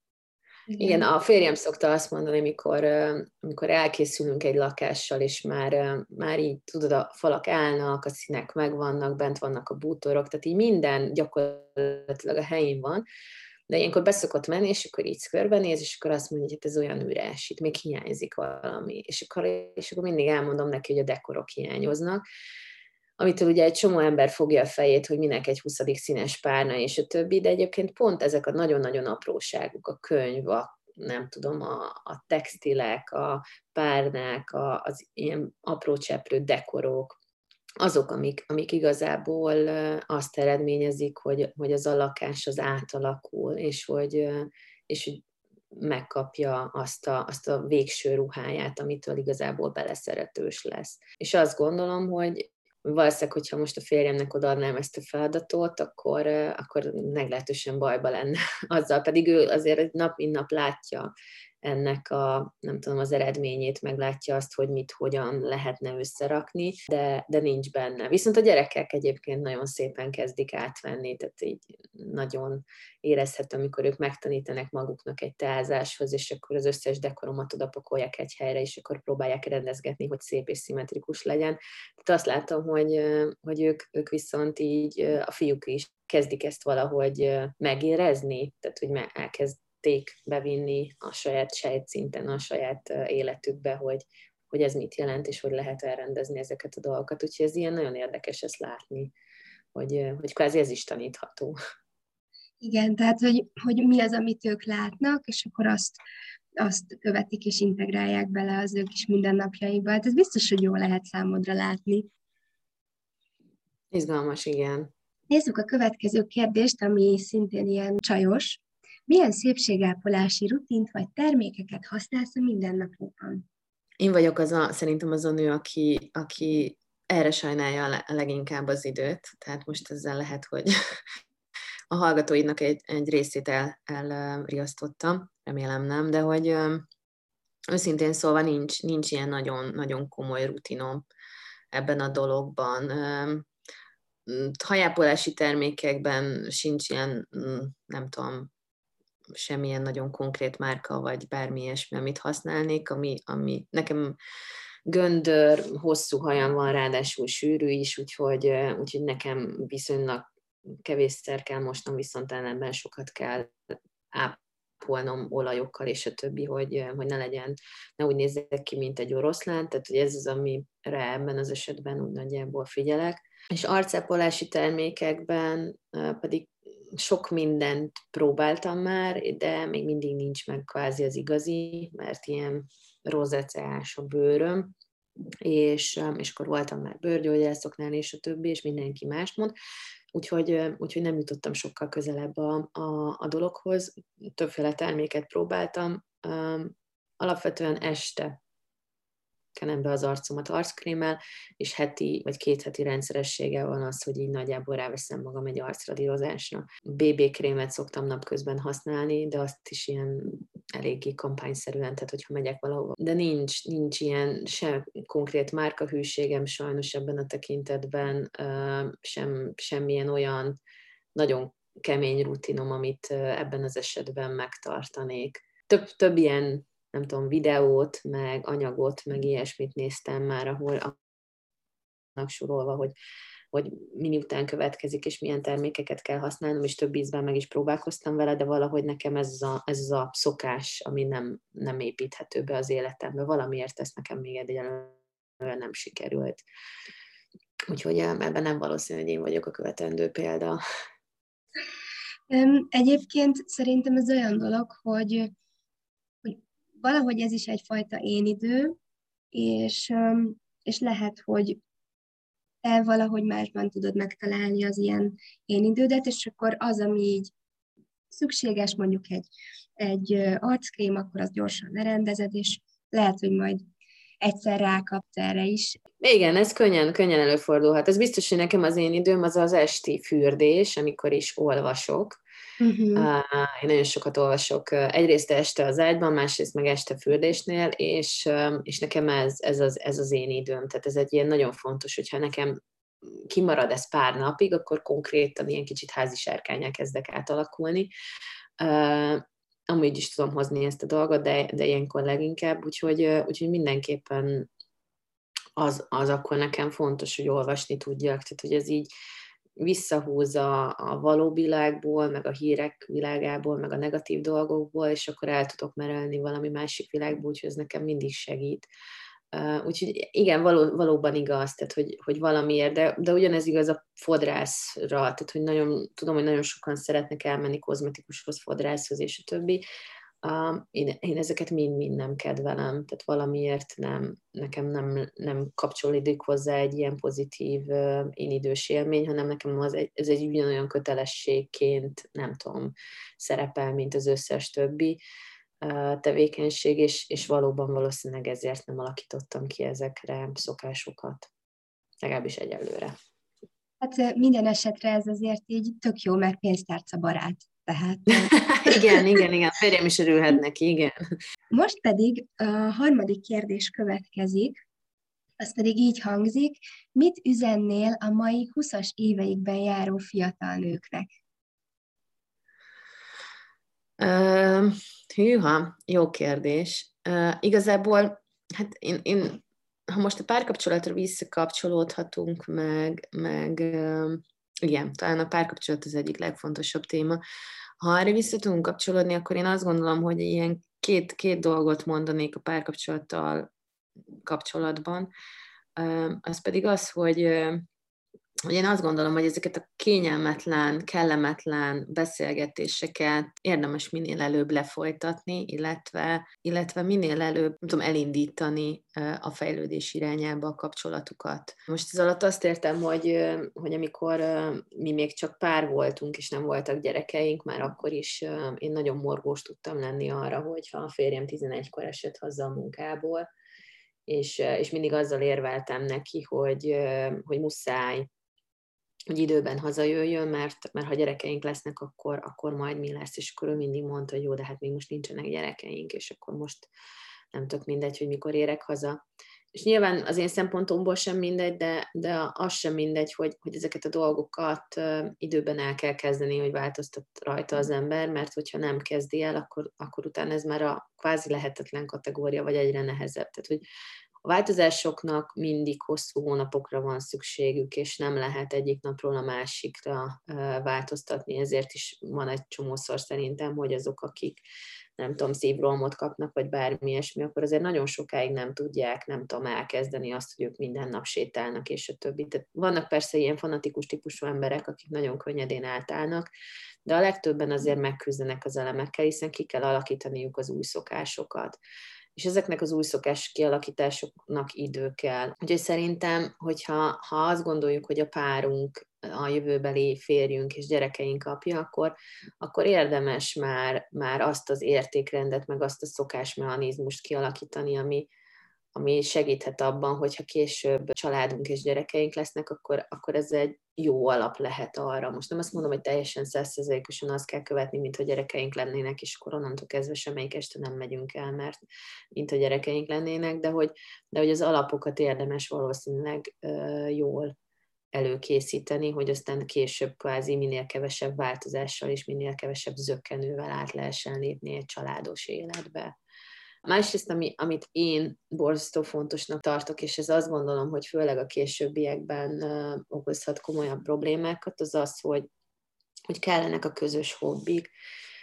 Igen. Igen, a férjem szokta azt mondani, amikor, amikor elkészülünk egy lakással, és már, már így, tudod, a falak állnak, a színek megvannak, bent vannak a bútorok, tehát így minden gyakorlatilag a helyén van, de ilyenkor beszokott menni, és akkor így körbenéz, és akkor azt mondja, hogy hát ez olyan üres, itt még hiányzik valami. És akkor, és akkor mindig elmondom neki, hogy a dekorok hiányoznak, amitől ugye egy csomó ember fogja a fejét, hogy minek egy 20. színes párna és a többi, de egyébként pont ezek a nagyon-nagyon apróságok, a könyv, a nem tudom, a, a textilek, a párnák, a, az ilyen apró cseprő dekorok, azok, amik, amik igazából azt eredményezik, hogy, hogy az a lakás az átalakul, és hogy, és hogy megkapja azt a, azt a végső ruháját, amitől igazából beleszeretős lesz. És azt gondolom, hogy valószínűleg, hogyha most a férjemnek odaadnám ezt a feladatot, akkor, akkor meglehetősen bajba lenne azzal, pedig ő azért nap, mint nap látja ennek a, nem tudom, az eredményét, meglátja azt, hogy mit, hogyan lehetne összerakni, de, de nincs benne. Viszont a gyerekek egyébként nagyon szépen kezdik átvenni, tehát így nagyon érezhető, amikor ők megtanítanak maguknak egy teázáshoz, és akkor az összes dekoromat oda pakolják egy helyre, és akkor próbálják rendezgetni, hogy szép és szimmetrikus legyen. Tehát azt látom, hogy, hogy ők, ők viszont így, a fiúk is kezdik ezt valahogy megérezni, tehát hogy elkezd tudték bevinni a saját sejtszinten, a saját életükbe, hogy, hogy ez mit jelent, és hogy lehet elrendezni ezeket a dolgokat. Úgyhogy ez ilyen nagyon érdekes ezt látni, hogy, hogy kvázi ez is tanítható. Igen, tehát hogy, hogy mi az, amit ők látnak, és akkor azt, azt követik és integrálják bele az ők is mindennapjaikba. Hát ez biztos, hogy jó lehet számodra látni. Izgalmas, igen. Nézzük a következő kérdést, ami szintén ilyen csajos. Milyen szépségápolási rutint vagy termékeket használsz a mindennapokban? én vagyok az a, szerintem az a nő, aki, aki erre sajnálja a leginkább az időt, tehát most ezzel lehet, hogy a hallgatóidnak egy, egy részét el, elriasztottam, remélem nem, de hogy őszintén szólva nincs, nincs ilyen nagyon, nagyon komoly rutinom ebben a dologban. Hajápolási termékekben sincs ilyen, nem tudom, semmilyen nagyon konkrét márka, vagy bármi ilyesmi, amit használnék, ami, ami nekem göndör, hosszú hajam van, ráadásul sűrű is, úgyhogy, úgyhogy nekem viszonylag kevésszer kell mosnom, viszont ellenben sokat kell ápolnom olajokkal és a többi, hogy, hogy ne legyen, ne úgy nézzek ki, mint egy oroszlán, tehát hogy ez az, amire ebben az esetben úgy nagyjából figyelek. És arcápolási termékekben pedig sok mindent próbáltam már, de még mindig nincs meg kvázi az igazi, mert ilyen rozeceás a bőröm, és, és akkor voltam már bőrgyógyászoknál, és a többi, és mindenki mást mond, úgyhogy, úgyhogy nem jutottam sokkal közelebb a, a, a dologhoz. Többféle terméket próbáltam, alapvetően este kenem be az arcomat arckrémmel, és heti vagy két heti rendszeressége van az, hogy így nagyjából ráveszem magam egy arcradírozásra. BB krémet szoktam napközben használni, de azt is ilyen eléggé kampányszerűen, tehát hogyha megyek valahova. De nincs, nincs ilyen sem konkrét márkahűségem sajnos ebben a tekintetben, sem, semmilyen olyan nagyon kemény rutinom, amit ebben az esetben megtartanék. Több, több ilyen nem tudom, videót, meg anyagot, meg ilyesmit néztem már, ahol annak sorolva, hogy, hogy mini után következik, és milyen termékeket kell használnom, és több ízben meg is próbálkoztam vele, de valahogy nekem ez a, ez a szokás, ami nem, nem építhető be az életembe. Valamiért ezt nekem még egyelőre nem sikerült. Úgyhogy ebben nem valószínű, hogy én vagyok a követendő példa. Egyébként szerintem ez olyan dolog, hogy valahogy ez is egyfajta én idő, és, és lehet, hogy te valahogy másban tudod megtalálni az ilyen én idődet, és akkor az, ami így szükséges, mondjuk egy, egy arckrém, akkor az gyorsan lerendezed, és lehet, hogy majd egyszer rákapsz erre is. Igen, ez könnyen, könnyen előfordulhat. Ez biztos, hogy nekem az én időm az az esti fürdés, amikor is olvasok, Uh-huh. Én nagyon sokat olvasok, egyrészt este az ágyban, másrészt meg este fürdésnél, és, és nekem ez, ez, az, ez az én időm. Tehát ez egy ilyen nagyon fontos, hogyha nekem kimarad ez pár napig, akkor konkrétan ilyen kicsit házi sárkányá kezdek átalakulni. Amúgy is tudom hozni ezt a dolgot, de, de ilyenkor leginkább, úgyhogy, úgyhogy mindenképpen az, az akkor nekem fontos, hogy olvasni tudjak, tehát hogy ez így, visszahúz a, való világból, meg a hírek világából, meg a negatív dolgokból, és akkor el tudok merelni valami másik világból, úgyhogy ez nekem mindig segít. Uh, úgyhogy igen, való, valóban igaz, tehát hogy, hogy valamiért, de, de ugyanez igaz a fodrászra, tehát hogy nagyon, tudom, hogy nagyon sokan szeretnek elmenni kozmetikushoz, fodrászhoz és a többi, Uh, én, én ezeket mind-mind nem kedvelem, tehát valamiért nem, nekem nem, nem kapcsolódik hozzá egy ilyen pozitív uh, én idős élmény, hanem nekem az egy, ez egy ugyanolyan kötelességként, nem tudom, szerepel, mint az összes többi uh, tevékenység, és, és valóban valószínűleg ezért nem alakítottam ki ezekre szokásokat, legalábbis egyelőre. Hát minden esetre ez azért így tök jó, mert pénztárca barát. Tehát... igen, igen, igen, férjem is örülhet neki, igen. Most pedig a harmadik kérdés következik, az pedig így hangzik, mit üzennél a mai 20-as éveikben járó fiatal nőknek? Uh, hűha, jó kérdés. Uh, igazából, hát én, én, ha most a párkapcsolatra visszakapcsolódhatunk, meg, meg uh, igen, talán a párkapcsolat az egyik legfontosabb téma. Ha erre vissza tudunk kapcsolódni, akkor én azt gondolom, hogy ilyen két, két dolgot mondanék a párkapcsolattal kapcsolatban. Az pedig az, hogy én azt gondolom, hogy ezeket a kényelmetlen, kellemetlen beszélgetéseket érdemes minél előbb lefolytatni, illetve, illetve minél előbb, nem tudom, elindítani a fejlődés irányába a kapcsolatukat. Most ez alatt azt értem, hogy, hogy amikor mi még csak pár voltunk, és nem voltak gyerekeink, már akkor is én nagyon morgós tudtam lenni arra, hogyha a férjem 11-kor esett haza a munkából, és, és mindig azzal érveltem neki, hogy, hogy muszáj hogy időben hazajöjjön, mert, mert ha gyerekeink lesznek, akkor, akkor majd mi lesz, és akkor ő mindig mondta, hogy jó, de hát még most nincsenek gyerekeink, és akkor most nem tök mindegy, hogy mikor érek haza. És nyilván az én szempontomból sem mindegy, de, de az sem mindegy, hogy, hogy ezeket a dolgokat időben el kell kezdeni, hogy változtat rajta az ember, mert hogyha nem kezdi el, akkor, akkor utána ez már a kvázi lehetetlen kategória, vagy egyre nehezebb. Tehát, hogy a változásoknak mindig hosszú hónapokra van szükségük, és nem lehet egyik napról a másikra változtatni, ezért is van egy csomószor szerintem, hogy azok, akik nem tudom, szívrolmot kapnak, vagy bármi ilyesmi, akkor azért nagyon sokáig nem tudják, nem tudom, elkezdeni azt, hogy ők minden nap sétálnak, és a többi. Tehát vannak persze ilyen fanatikus típusú emberek, akik nagyon könnyedén átállnak, de a legtöbben azért megküzdenek az elemekkel, hiszen ki kell alakítaniuk az új szokásokat és ezeknek az új szokás kialakításoknak idő kell. Úgyhogy szerintem, hogyha ha azt gondoljuk, hogy a párunk a jövőbeli férjünk és gyerekeink apja, akkor, akkor érdemes már, már azt az értékrendet, meg azt a szokásmechanizmust kialakítani, ami, ami segíthet abban, hogyha később családunk és gyerekeink lesznek, akkor, akkor ez egy jó alap lehet arra. Most nem azt mondom, hogy teljesen százszerzelékosan azt kell követni, mint a gyerekeink lennének, és akkor onnantól kezdve semmelyik este nem megyünk el, mert mint a gyerekeink lennének, de hogy, de hogy az alapokat érdemes valószínűleg uh, jól előkészíteni, hogy aztán később kvázi minél kevesebb változással és minél kevesebb zökkenővel át lehessen lépni egy családos életbe. Másrészt, ami, amit én borzasztó fontosnak tartok, és ez azt gondolom, hogy főleg a későbbiekben okozhat komolyabb problémákat, az az, hogy, hogy kellenek a közös hobbik.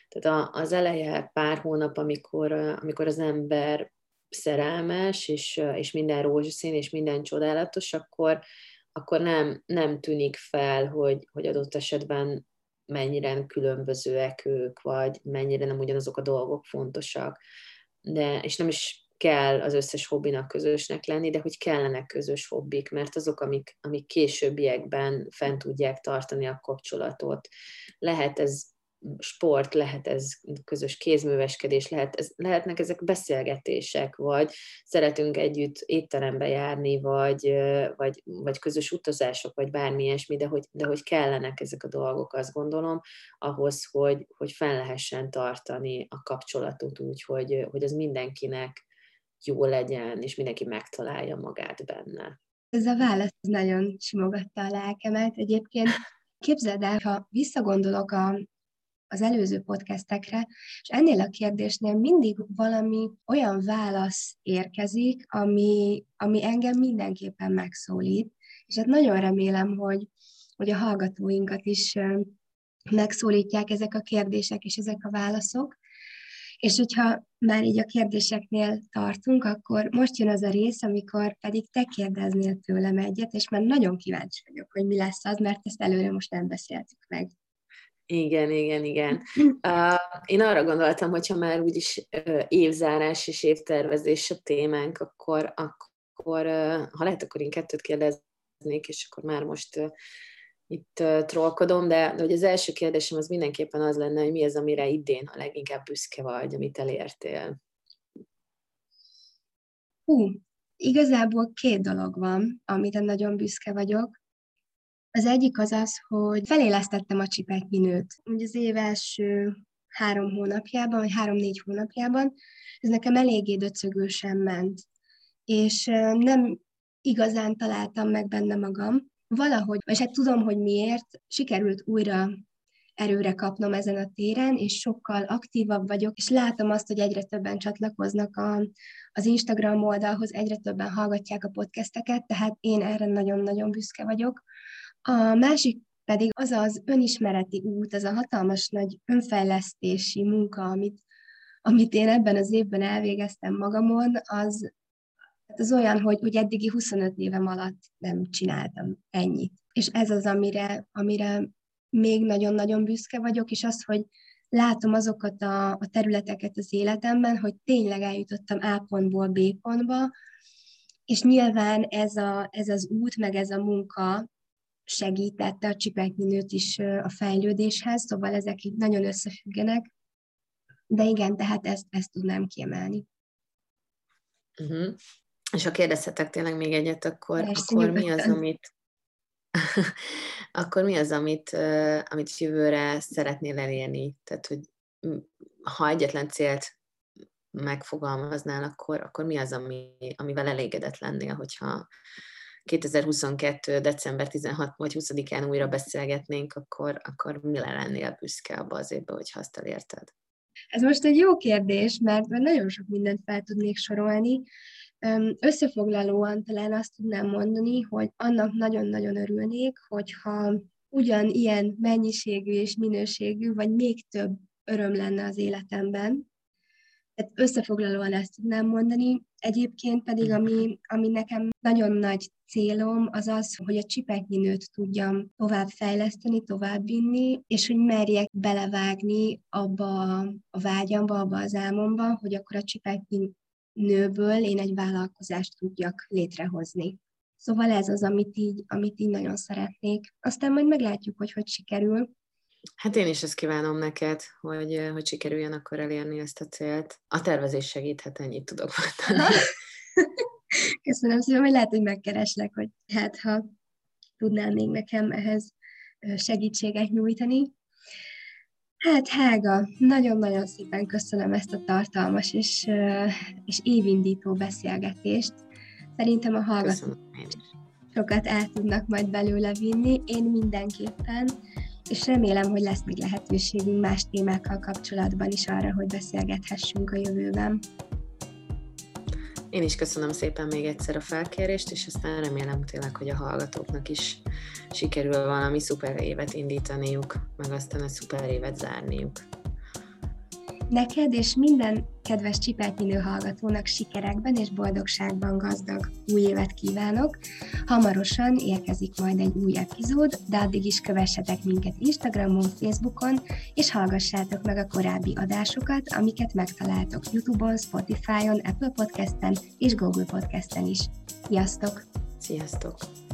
Tehát az eleje pár hónap, amikor, amikor az ember szerelmes, és, és minden rózsaszín, és minden csodálatos, akkor, akkor nem, nem tűnik fel, hogy, hogy adott esetben mennyire különbözőek ők, vagy mennyire nem ugyanazok a dolgok fontosak de, és nem is kell az összes hobbinak közösnek lenni, de hogy kellenek közös hobbik, mert azok, amik, amik későbbiekben fent tudják tartani a kapcsolatot. Lehet ez sport, lehet ez közös kézműveskedés, lehet, ez, lehetnek ezek beszélgetések, vagy szeretünk együtt étterembe járni, vagy, vagy, vagy közös utazások, vagy bármi ilyesmi, de hogy, de hogy kellenek ezek a dolgok, azt gondolom, ahhoz, hogy, hogy fel lehessen tartani a kapcsolatot úgy, hogy, hogy az mindenkinek jó legyen, és mindenki megtalálja magát benne. Ez a válasz nagyon simogatta a lelkemet. Egyébként képzeld el, ha visszagondolok a, az előző podcastekre, és ennél a kérdésnél mindig valami olyan válasz érkezik, ami, ami engem mindenképpen megszólít, és hát nagyon remélem, hogy, hogy a hallgatóinkat is megszólítják ezek a kérdések és ezek a válaszok. És hogyha már így a kérdéseknél tartunk, akkor most jön az a rész, amikor pedig te kérdeznél tőlem egyet, és már nagyon kíváncsi vagyok, hogy mi lesz az, mert ezt előre most nem beszéltük meg. Igen, igen, igen. Uh, én arra gondoltam, hogyha már úgyis uh, évzárás és évtervezés a témánk, akkor, akkor uh, ha lehet, akkor én kettőt kérdeznék, és akkor már most uh, itt uh, trollkodom, de, de hogy az első kérdésem az mindenképpen az lenne, hogy mi az, amire idén a leginkább büszke vagy, amit elértél. Hú, igazából két dolog van, amire nagyon büszke vagyok. Az egyik az az, hogy felélesztettem a csipetnyinőt. Ugye az év első három hónapjában, vagy három-négy hónapjában, ez nekem eléggé döcögősen ment. És nem igazán találtam meg benne magam. Valahogy, és hát tudom, hogy miért, sikerült újra erőre kapnom ezen a téren, és sokkal aktívabb vagyok, és látom azt, hogy egyre többen csatlakoznak a, az Instagram oldalhoz, egyre többen hallgatják a podcasteket, tehát én erre nagyon-nagyon büszke vagyok. A másik pedig az az önismereti út, az a hatalmas nagy önfejlesztési munka, amit, amit én ebben az évben elvégeztem magamon, az, az olyan, hogy, hogy eddigi 25 évem alatt nem csináltam ennyit. És ez az, amire, amire még nagyon-nagyon büszke vagyok, és az, hogy látom azokat a, a területeket az életemben, hogy tényleg eljutottam A pontból B pontba, és nyilván ez, a, ez az út, meg ez a munka segítette a csipekminőt is a fejlődéshez, szóval ezek így nagyon összefüggenek. De igen, tehát ezt, ezt tudnám kiemelni. Uh-huh. És ha kérdezhetek tényleg még egyet, akkor, Persze, akkor mi az, amit akkor mi az, amit, amit jövőre szeretnél elérni? Tehát, hogy ha egyetlen célt megfogalmaznál, akkor, akkor mi az, ami, amivel elégedett lennél, hogyha 2022. december 16 vagy 20-án újra beszélgetnénk, akkor, akkor mi lennél büszke abba az évben, hogyha azt elérted? Ez most egy jó kérdés, mert nagyon sok mindent fel tudnék sorolni. Összefoglalóan talán azt tudnám mondani, hogy annak nagyon-nagyon örülnék, hogyha ugyan ilyen mennyiségű és minőségű, vagy még több öröm lenne az életemben. Tehát összefoglalóan ezt tudnám mondani. Egyébként pedig, ami, ami nekem nagyon nagy célom, az az, hogy a csipetnyi nőt tudjam tovább fejleszteni, továbbvinni, és hogy merjek belevágni abba a vágyamba, abba az álmomba, hogy akkor a csipetnyi nőből én egy vállalkozást tudjak létrehozni. Szóval ez az, amit így, amit így nagyon szeretnék. Aztán majd meglátjuk, hogy hogy sikerül. Hát én is ezt kívánom neked, hogy, hogy sikerüljön akkor elérni ezt a célt. A tervezés segíthet, ennyit tudok mondani. Köszönöm szépen, hogy lehet, hogy megkereslek, hogy hát ha tudnál még nekem ehhez segítséget nyújtani. Hát Hága, nagyon-nagyon szépen köszönöm ezt a tartalmas és, és évindító beszélgetést. Szerintem a hallgatók sokat el tudnak majd belőle vinni, én mindenképpen, és remélem, hogy lesz még lehetőségünk más témákkal kapcsolatban is arra, hogy beszélgethessünk a jövőben. Én is köszönöm szépen még egyszer a felkérést, és aztán remélem tényleg, hogy a hallgatóknak is sikerül valami szuper évet indítaniuk, meg aztán a szuper évet zárniuk. Neked és minden kedves csipeltminő hallgatónak sikerekben és boldogságban gazdag új évet kívánok. Hamarosan érkezik majd egy új epizód, de addig is kövessetek minket Instagramon, Facebookon, és hallgassátok meg a korábbi adásokat, amiket megtaláltok YouTube-on, Spotify-on, Apple Podcast-en és Google Podcast-en is. Sziasztok! Sziasztok!